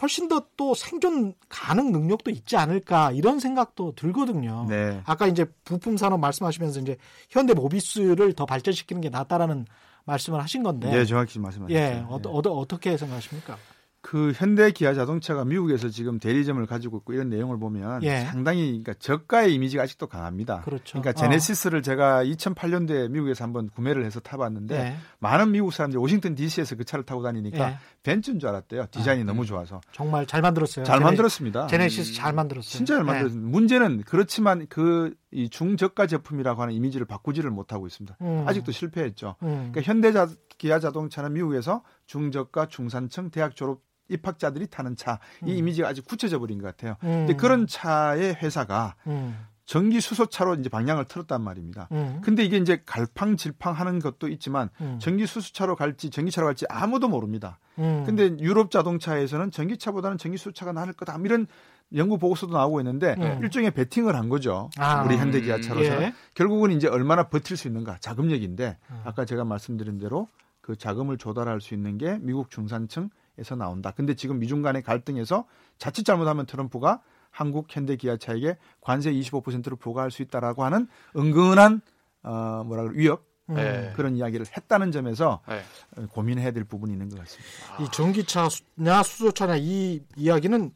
훨씬 더 또 생존 가능 능력도 있지 않을까 이런 생각도 들거든요. 네. 아까 이제 부품 산업 말씀하시면서 이제 현대 모비스를 더 발전시키는 게 낫다라는 말씀을 하신 건데 예, 정확히 말씀하셨어요. 예, 어, 어, 어떻게 생각하십니까? 그 현대 기아 자동차가 미국에서 지금 대리점을 가지고 있고 이런 내용을 보면 예. 상당히 그러니까 저가의 이미지가 아직도 강합니다. 그렇죠. 러니까 제네시스를 제가 2008년도에 미국에서 한번 구매를 해서 타봤는데 예. 많은 미국 사람들이 워싱턴 D.C.에서 그 차를 타고 다니니까 예. 벤츠인 줄 알았대요. 디자인이 아, 너무 좋아서 정말 잘 만들었어요. 잘 제네- 만들었습니다. 제네시스 잘 만들었어요. 진짜 잘 예. 만들었습니다. 문제는 그렇지만 그 이 중저가 제품이라고 하는 이미지를 바꾸지를 못하고 있습니다. 음. 아직도 실패했죠. 음. 그러니까 현대 자, 기아 자동차는 미국에서 중저가 중산층 대학 졸업 입학자들이 타는 차 이 음. 이미지가 아직 굳혀져 버린 것 같아요. 음. 근데 그런 차의 회사가 음. 전기 수소차로 이제 방향을 틀었단 말입니다. 음. 근데 이게 이제 갈팡질팡 하는 것도 있지만 음. 전기 수소차로 갈지 전기차로 갈지 아무도 모릅니다. 음. 근데 유럽 자동차에서는 전기차보다는 전기 수소차가 나을 거다 이런 연구 보고서도 나오고 있는데 음. 일종의 베팅을 한 거죠. 아. 우리 현대 기아차로서는 예. 결국은 이제 얼마나 버틸 수 있는가 자금력인데 음. 아까 제가 말씀드린 대로 그 자금을 조달할 수 있는 게 미국 중산층 에서 나온다. 근데 지금 미중 간의 갈등에서 자칫 잘못하면 트럼프가 한국 현대 기아차에게 관세 25%를 부과할 수 있다라고 하는 은근한 어 뭐라 그래 위협 음. 예. 그런 이야기를 했다는 점에서 예. 어, 고민해야 될 부분이 있는 것 같습니다. 이 전기차냐 수소차냐 이 이야기는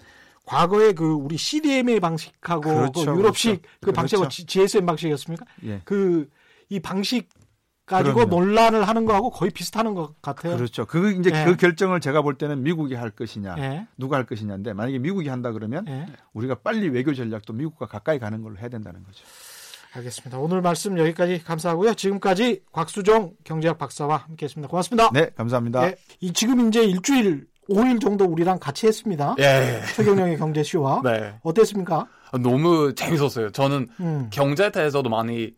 과거에 그 우리 CDMA 방식하고 그렇죠, 그 유럽식 그렇죠. 그 방식하고 그렇죠. GSM 방식이었습니까? 예. 그이 방식 가지고 그럼요. 논란을 하는 거하고 거의 비슷하는 것 같아요. 그렇죠. 그 이제 예. 그 결정을 제가 볼 때는 미국이 할 것이냐, 예. 누가 할 것이냐인데 만약에 미국이 한다 그러면 예. 우리가 빨리 외교 전략도 미국과 가까이 가는 걸로 해야 된다는 거죠. 알겠습니다. 오늘 말씀 여기까지 감사하고요. 지금까지 곽수정 경제학 박사와 함께했습니다. 고맙습니다. 네, 감사합니다. 예, 이 지금 이제 일주일 5일 정도 우리랑 같이 했습니다. 예. 최경영의 경제쇼와 [laughs] 네. 어땠습니까? 너무 재밌었어요. 저는 음. 경제에 대해서도 많이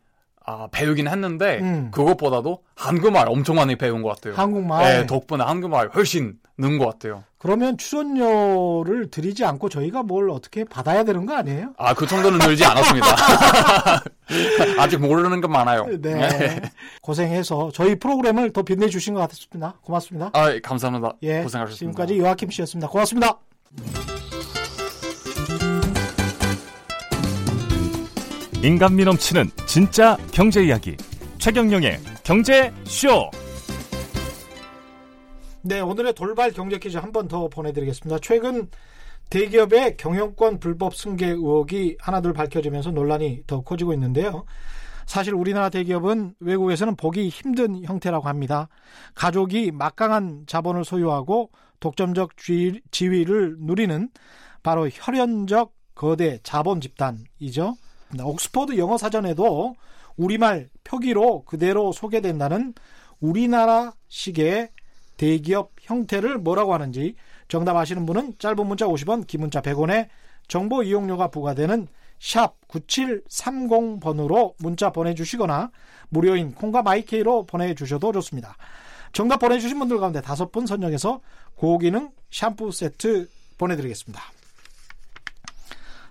아, 배우긴 했는데 음. 그것보다도 한국말 엄청 많이 배운 것 같아요. 한국말. 네, 덕분에 한국말 훨씬 는 것 같아요. 그러면 출연료를 드리지 않고 저희가 뭘 어떻게 받아야 되는 거 아니에요? 아, 그 정도는 늘지 않았습니다. [laughs] 아직 모르는 건 많아요. 네. 고생해서 저희 프로그램을 더 빛내주신 것 같습니다. 고맙습니다. 아, 감사합니다. 예. 고생하셨습니다. 지금까지 요아킴 씨였습니다. 고맙습니다. 인간미 넘치는 진짜 경제 이야기 최경영의 경제 쇼. 네, 오늘의 돌발 경제 퀴즈 한 번 더 보내드리겠습니다. 최근 대기업의 경영권 불법 승계 의혹이 하나둘 밝혀지면서 논란이 더 커지고 있는데요. 사실 우리나라 대기업은 외국에서는 보기 힘든 형태라고 합니다. 가족이 막강한 자본을 소유하고 독점적 지위- 지위를 누리는 바로 혈연적 거대 자본 집단이죠. 옥스퍼드 영어 사전에도 우리말 표기로 그대로 소개된다는 우리나라식의 대기업 형태를 뭐라고 하는지 정답 아시는 분은 짧은 문자 50원, 긴 문자 100원에 정보 이용료가 부과되는 샵 9730번으로 문자 보내주시거나 무료인 콩과 마이케이로 보내주셔도 좋습니다. 정답 보내주신 분들 가운데 다섯 분 선정해서 고기능 샴푸 세트 보내드리겠습니다.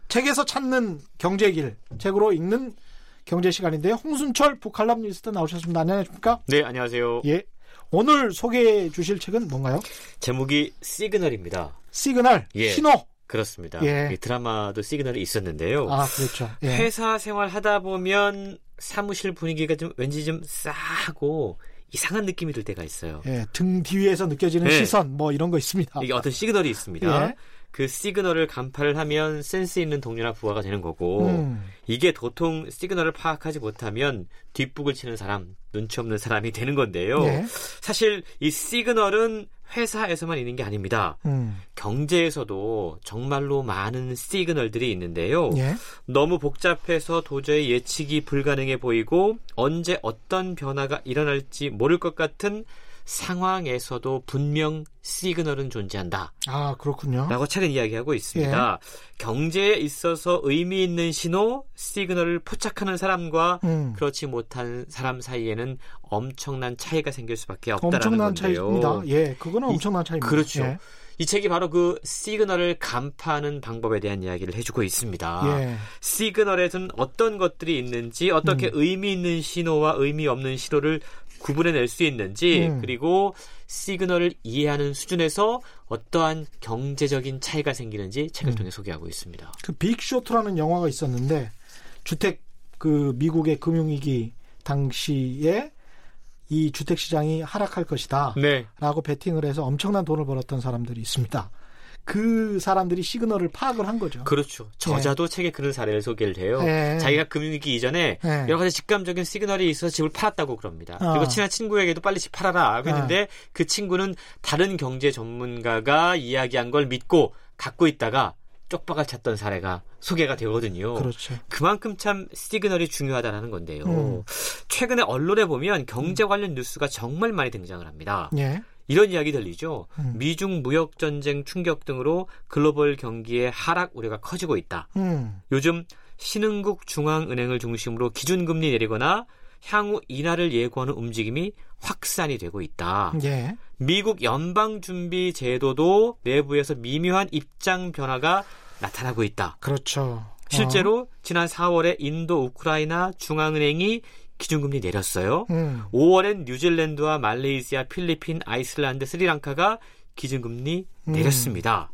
책에서 찾는 경제길, 책으로 읽는 경제 시간인데요. 홍순철 북칼럼니스트 나오셨습니다. 안녕하십니까? 네, 안녕하세요. 예. 오늘 소개해 주실 책은 뭔가요? 제목이 시그널입니다. 시그널, 예. 신호. 그렇습니다. 예. 이 드라마도 시그널이 있었는데요. 아, 그렇죠. 예. 회사 생활 하다 보면 사무실 분위기가 좀 왠지 좀 싸하고 이상한 느낌이 들 때가 있어요. 예, 등 뒤에서 느껴지는 네. 시선, 뭐 이런 거 있습니다. 이게 어떤 시그널이 있습니다. 예. 그 시그널을 간파를 하면 센스 있는 동료나 부하가 되는 거고 음, 이게 도통 시그널을 파악하지 못하면 뒷북을 치는 사람, 눈치 없는 사람이 되는 건데요. 예. 사실 이 시그널은 회사에서만 있는 게 아닙니다. 음, 경제에서도 정말로 많은 시그널들이 있는데요. 예. 너무 복잡해서 도저히 예측이 불가능해 보이고 언제 어떤 변화가 일어날지 모를 것 같은 상황에서도 분명 시그널은 존재한다. 아, 그렇군요. 라고 책은 이야기하고 있습니다. 경제에 있어서 의미 있는 신호, 시그널을 포착하는 사람과 음, 그렇지 못한 사람 사이에는 엄청난 차이가 생길 수밖에 없다라는 엄청난 건데요. 차이입니다. 예, 그거는 이- 엄청난 차이입니다. 그렇죠. 예. 이 책이 바로 그 시그널을 간파하는 방법에 대한 이야기를 해주고 있습니다. 예. 시그널에는 어떤 것들이 있는지, 어떻게 음. 의미 있는 신호와 의미 없는 신호를 구분해낼 수 있는지, 음. 그리고 시그널을 이해하는 수준에서 어떠한 경제적인 차이가 생기는지 책을 음. 통해 소개하고 있습니다. 그 빅쇼트라는 영화가 있었는데 주택 그 미국의 금융위기 당시에 이 주택 시장이 하락할 것이다. 네. 라고 베팅을 해서 엄청난 돈을 벌었던 사람들이 있습니다. 그 사람들이 시그널을 파악을 한 거죠. 그렇죠. 저자도 책에 그런 사례를 소개를 해요. 예. 자기가 금융위기 이전에 예. 여러 가지 직감적인 시그널이 있어서 집을 팔았다고 그럽니다. 어. 그리고 친한 친구에게도 빨리 집 팔아라 했는데 그 친구는 다른 경제 전문가가 이야기한 걸 믿고 갖고 있다가 쪽박을 찼던 사례가 소개가 되거든요. 그렇죠. 그만큼 참 시그널이 중요하다는 건데요. 음. 최근에 언론에 보면 경제 관련 뉴스가 정말 많이 등장을 합니다. 예. 이런 이야기 들리죠. 음. 미중 무역 전쟁 충격 등으로 글로벌 경기의 하락 우려가 커지고 있다. 음. 요즘 신흥국 중앙은행을 중심으로 기준금리 내리거나 향후 인하를 예고하는 움직임이 확산이 되고 있다. 예. 미국 연방준비제도도 내부에서 미묘한 입장 변화가 나타나고 있다. 그렇죠. 실제로 지난 4월에 인도 우크라이나 중앙은행이 기준금리 내렸어요. 어. 음. 5월엔 뉴질랜드와 말레이시아, 필리핀, 아이슬란드, 스리랑카가 기준금리 음. 내렸습니다.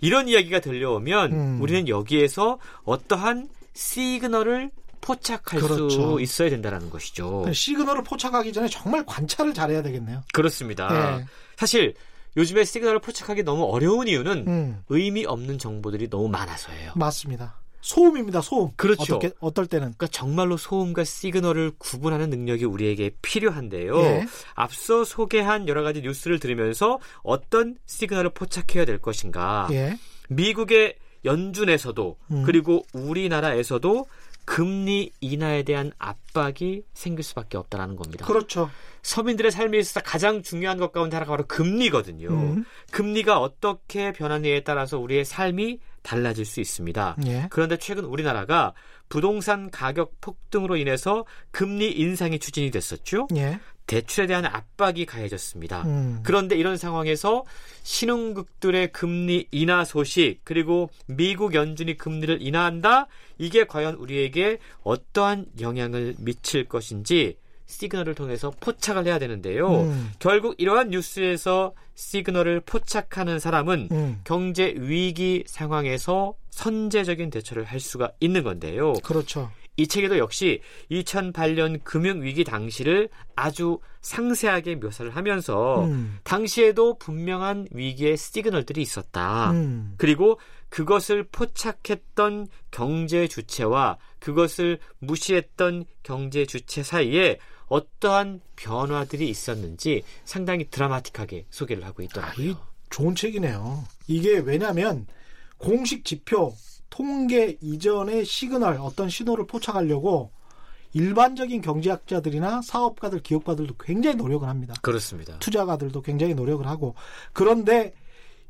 이런 이야기가 들려오면 음. 우리는 여기에서 어떠한 시그널을 포착할 그렇죠. 수 있어야 된다는 것이죠. 시그널을 포착하기 전에 정말 관찰을 잘해야 되겠네요. 그렇습니다. 예. 사실 요즘에 시그널을 포착하기 너무 어려운 이유는 음. 의미 없는 정보들이 너무 많아서예요. 맞습니다. 소음입니다. 소음. 그렇죠. 어떻게 어떨 때는 그러니까 정말로 소음과 시그널을 구분하는 능력이 우리에게 필요한데요. 예. 앞서 소개한 여러 가지 뉴스를 들으면서 어떤 시그널을 포착해야 될 것인가. 예. 미국의 연준에서도 음. 그리고 우리나라에서도 금리 인하에 대한 압박이 생길 수밖에 없다라는 겁니다. 그렇죠. 서민들의 삶에 있어서 가장 중요한 것 가운데 하나가 바로 금리거든요. 음. 금리가 어떻게 변하느냐에 따라서 우리의 삶이 달라질 수 있습니다. 예. 그런데 최근 우리나라가 부동산 가격 폭등으로 인해서 금리 인상이 추진이 됐었죠. 예. 대출에 대한 압박이 가해졌습니다. 음. 그런데 이런 상황에서 신흥국들의 금리 인하 소식 그리고 미국 연준이 금리를 인하한다 이게 과연 우리에게 어떠한 영향을 미칠 것인지 시그널을 통해서 포착을 해야 되는데요. 음. 결국 이러한 뉴스에서 시그널을 포착하는 사람은 음. 경제 위기 상황에서 선제적인 대처를 할 수가 있는 건데요. 그렇죠. 이 책에도 역시 2008년 금융위기 당시를 아주 상세하게 묘사를 하면서 음. 당시에도 분명한 위기의 시그널들이 있었다. 음. 그리고 그것을 포착했던 경제 주체와 그것을 무시했던 경제 주체 사이에 어떠한 변화들이 있었는지 상당히 드라마틱하게 소개를 하고 아, 이 있더라고요. 좋은 책이네요. 이게 왜냐하면 공식 지표, 통계 이전의 시그널, 어떤 신호를 포착하려고 일반적인 경제학자들이나 사업가들, 기업가들도 굉장히 노력을 합니다. 그렇습니다. 투자가들도 굉장히 노력을 하고 그런데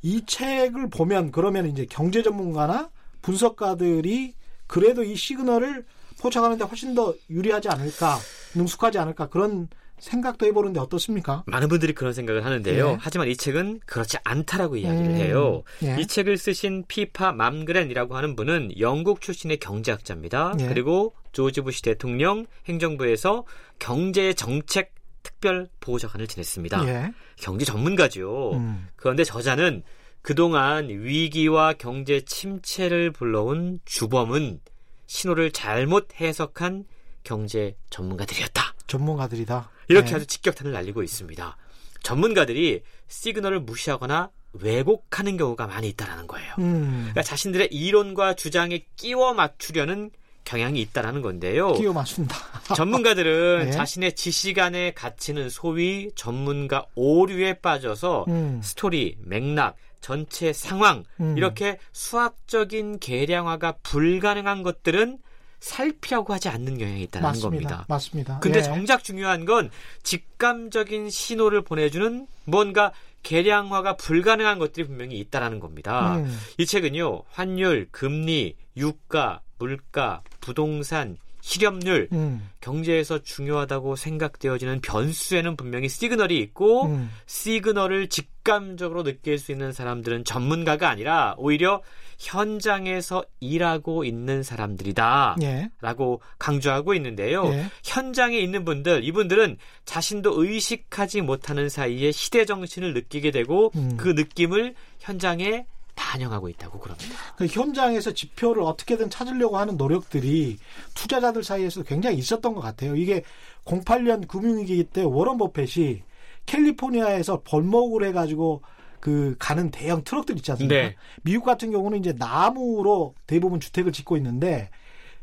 이 책을 보면 그러면 이제 경제 전문가나 분석가들이 그래도 이 시그널을 포착하는데 훨씬 더 유리하지 않을까, 능숙하지 않을까 그런 생각도 해보는데 어떻습니까? 많은 분들이 그런 생각을 하는데요. 예. 하지만 이 책은 그렇지 않다라고 이야기를 음, 해요. 예. 이 책을 쓰신 피파 맘그렌이라고 하는 분은 영국 출신의 경제학자입니다. 예. 그리고 조지 부시 대통령 행정부에서 경제 정책 특별 보좌관을 지냈습니다. 예. 경제 전문가죠. 음. 그런데 저자는 그동안 위기와 경제 침체를 불러온 주범은 신호를 잘못 해석한 경제 전문가들이었다. 전문가들이다. 이렇게 네. 아주 직격탄을 날리고 있습니다. 전문가들이 시그널을 무시하거나 왜곡하는 경우가 많이 있다라는 거예요. 음. 그러니까 자신들의 이론과 주장에 끼워 맞추려는 경향이 있다라는 건데요. 끼워 맞춘다. [laughs] 전문가들은 네. 자신의 지식 안에 갇히는 소위 전문가 오류에 빠져서 음. 스토리, 맥락, 전체 상황 음. 이렇게 수학적인 계량화가 불가능한 것들은 살피려고 하지 않는 경향이 있다는 맞습니다. 겁니다. 맞습니다. 근데 예. 정작 중요한 건 직감적인 신호를 보내주는 뭔가 계량화가 불가능한 것들이 분명히 있다라는 겁니다. 음. 이 책은요, 환율, 금리, 유가, 물가, 부동산, 실업률, 음. 경제에서 중요하다고 생각되어지는 변수에는 분명히 시그널이 있고, 음. 시그널을 직감적으로 느낄 수 있는 사람들은 전문가가 아니라 오히려 현장에서 일하고 있는 사람들이다. 예. 라고 강조하고 있는데요. 예. 현장에 있는 분들, 이분들은 자신도 의식하지 못하는 사이에 시대 정신을 느끼게 되고 음. 그 느낌을 현장에 반영하고 있다고 그럽니다. 그 현장에서 지표를 어떻게든 찾으려고 하는 노력들이 투자자들 사이에서 굉장히 있었던 것 같아요. 이게 08년 금융위기 때 워런 버펫이 캘리포니아에서 벌목을 해가지고 그 가는 대형 트럭들 있지 않습니까? 네. 미국 같은 경우는 이제 나무로 대부분 주택을 짓고 있는데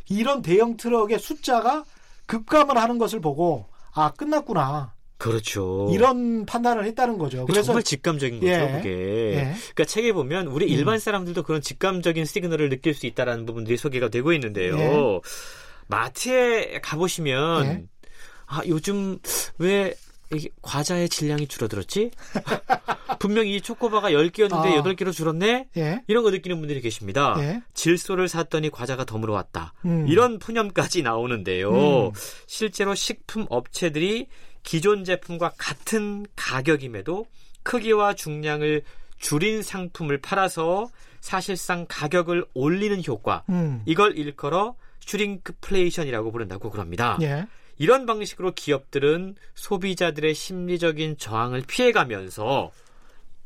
이런 대형 트럭의 숫자가 급감을 하는 것을 보고 아 끝났구나 그렇죠. 이런 판단을 했다는 거죠. 그래서 정말 직감적인 거죠, 예. 그게. 예. 그러니까 책에 보면 우리 음. 일반 사람들도 그런 직감적인 시그널을 느낄 수 있다라는 부분들이 소개가 되고 있는데요. 예. 마트에 가보시면 예. 아 요즘 왜 이게 과자의 질량이 줄어들었지? [laughs] 분명히 이 초코바가 10개였는데 아. 8개로 줄었네? 예. 이런 거 느끼는 분들이 계십니다. 예. 질소를 샀더니 과자가 더 물어왔다. 음. 이런 푸념까지 나오는데요. 음. 실제로 식품 업체들이 기존 제품과 같은 가격임에도 크기와 중량을 줄인 상품을 팔아서 사실상 가격을 올리는 효과. 음. 이걸 일컬어 shrinkflation이라고 부른다고 그럽니다. 예. 이런 방식으로 기업들은 소비자들의 심리적인 저항을 피해가면서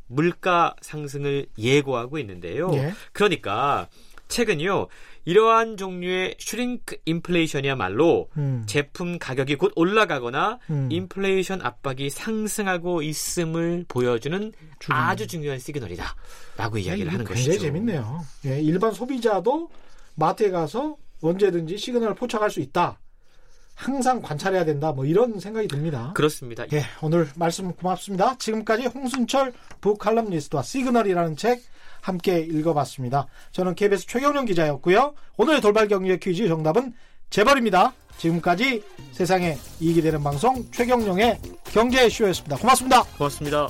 물가 상승을 예고하고 있는데요. 예. 그러니까 최근요 이러한 종류의 shrink 인플레이션이야말로 음. 제품 가격이 곧 올라가거나 음. 인플레이션 압박이 상승하고 있음을 보여주는 중요한. 아주 중요한 시그널이다라고 이야기를 이거 하는 굉장히 것이죠. 재밌네요. 예, 일반 소비자도 마트에 가서 언제든지 시그널을 포착할 수 있다. 항상 관찰해야 된다. 뭐 이런 생각이 듭니다. 그렇습니다. 예, 오늘 말씀 고맙습니다. 지금까지 홍순철 부칼럼니스트와 시그널이라는 책 함께 읽어봤습니다. 저는 KBS 최경영 기자였고요. 오늘의 돌발 경제 퀴즈 정답은 재벌입니다. 지금까지 세상에 이익이 되는 방송 최경영의 경제쇼였습니다. 고맙습니다. 고맙습니다.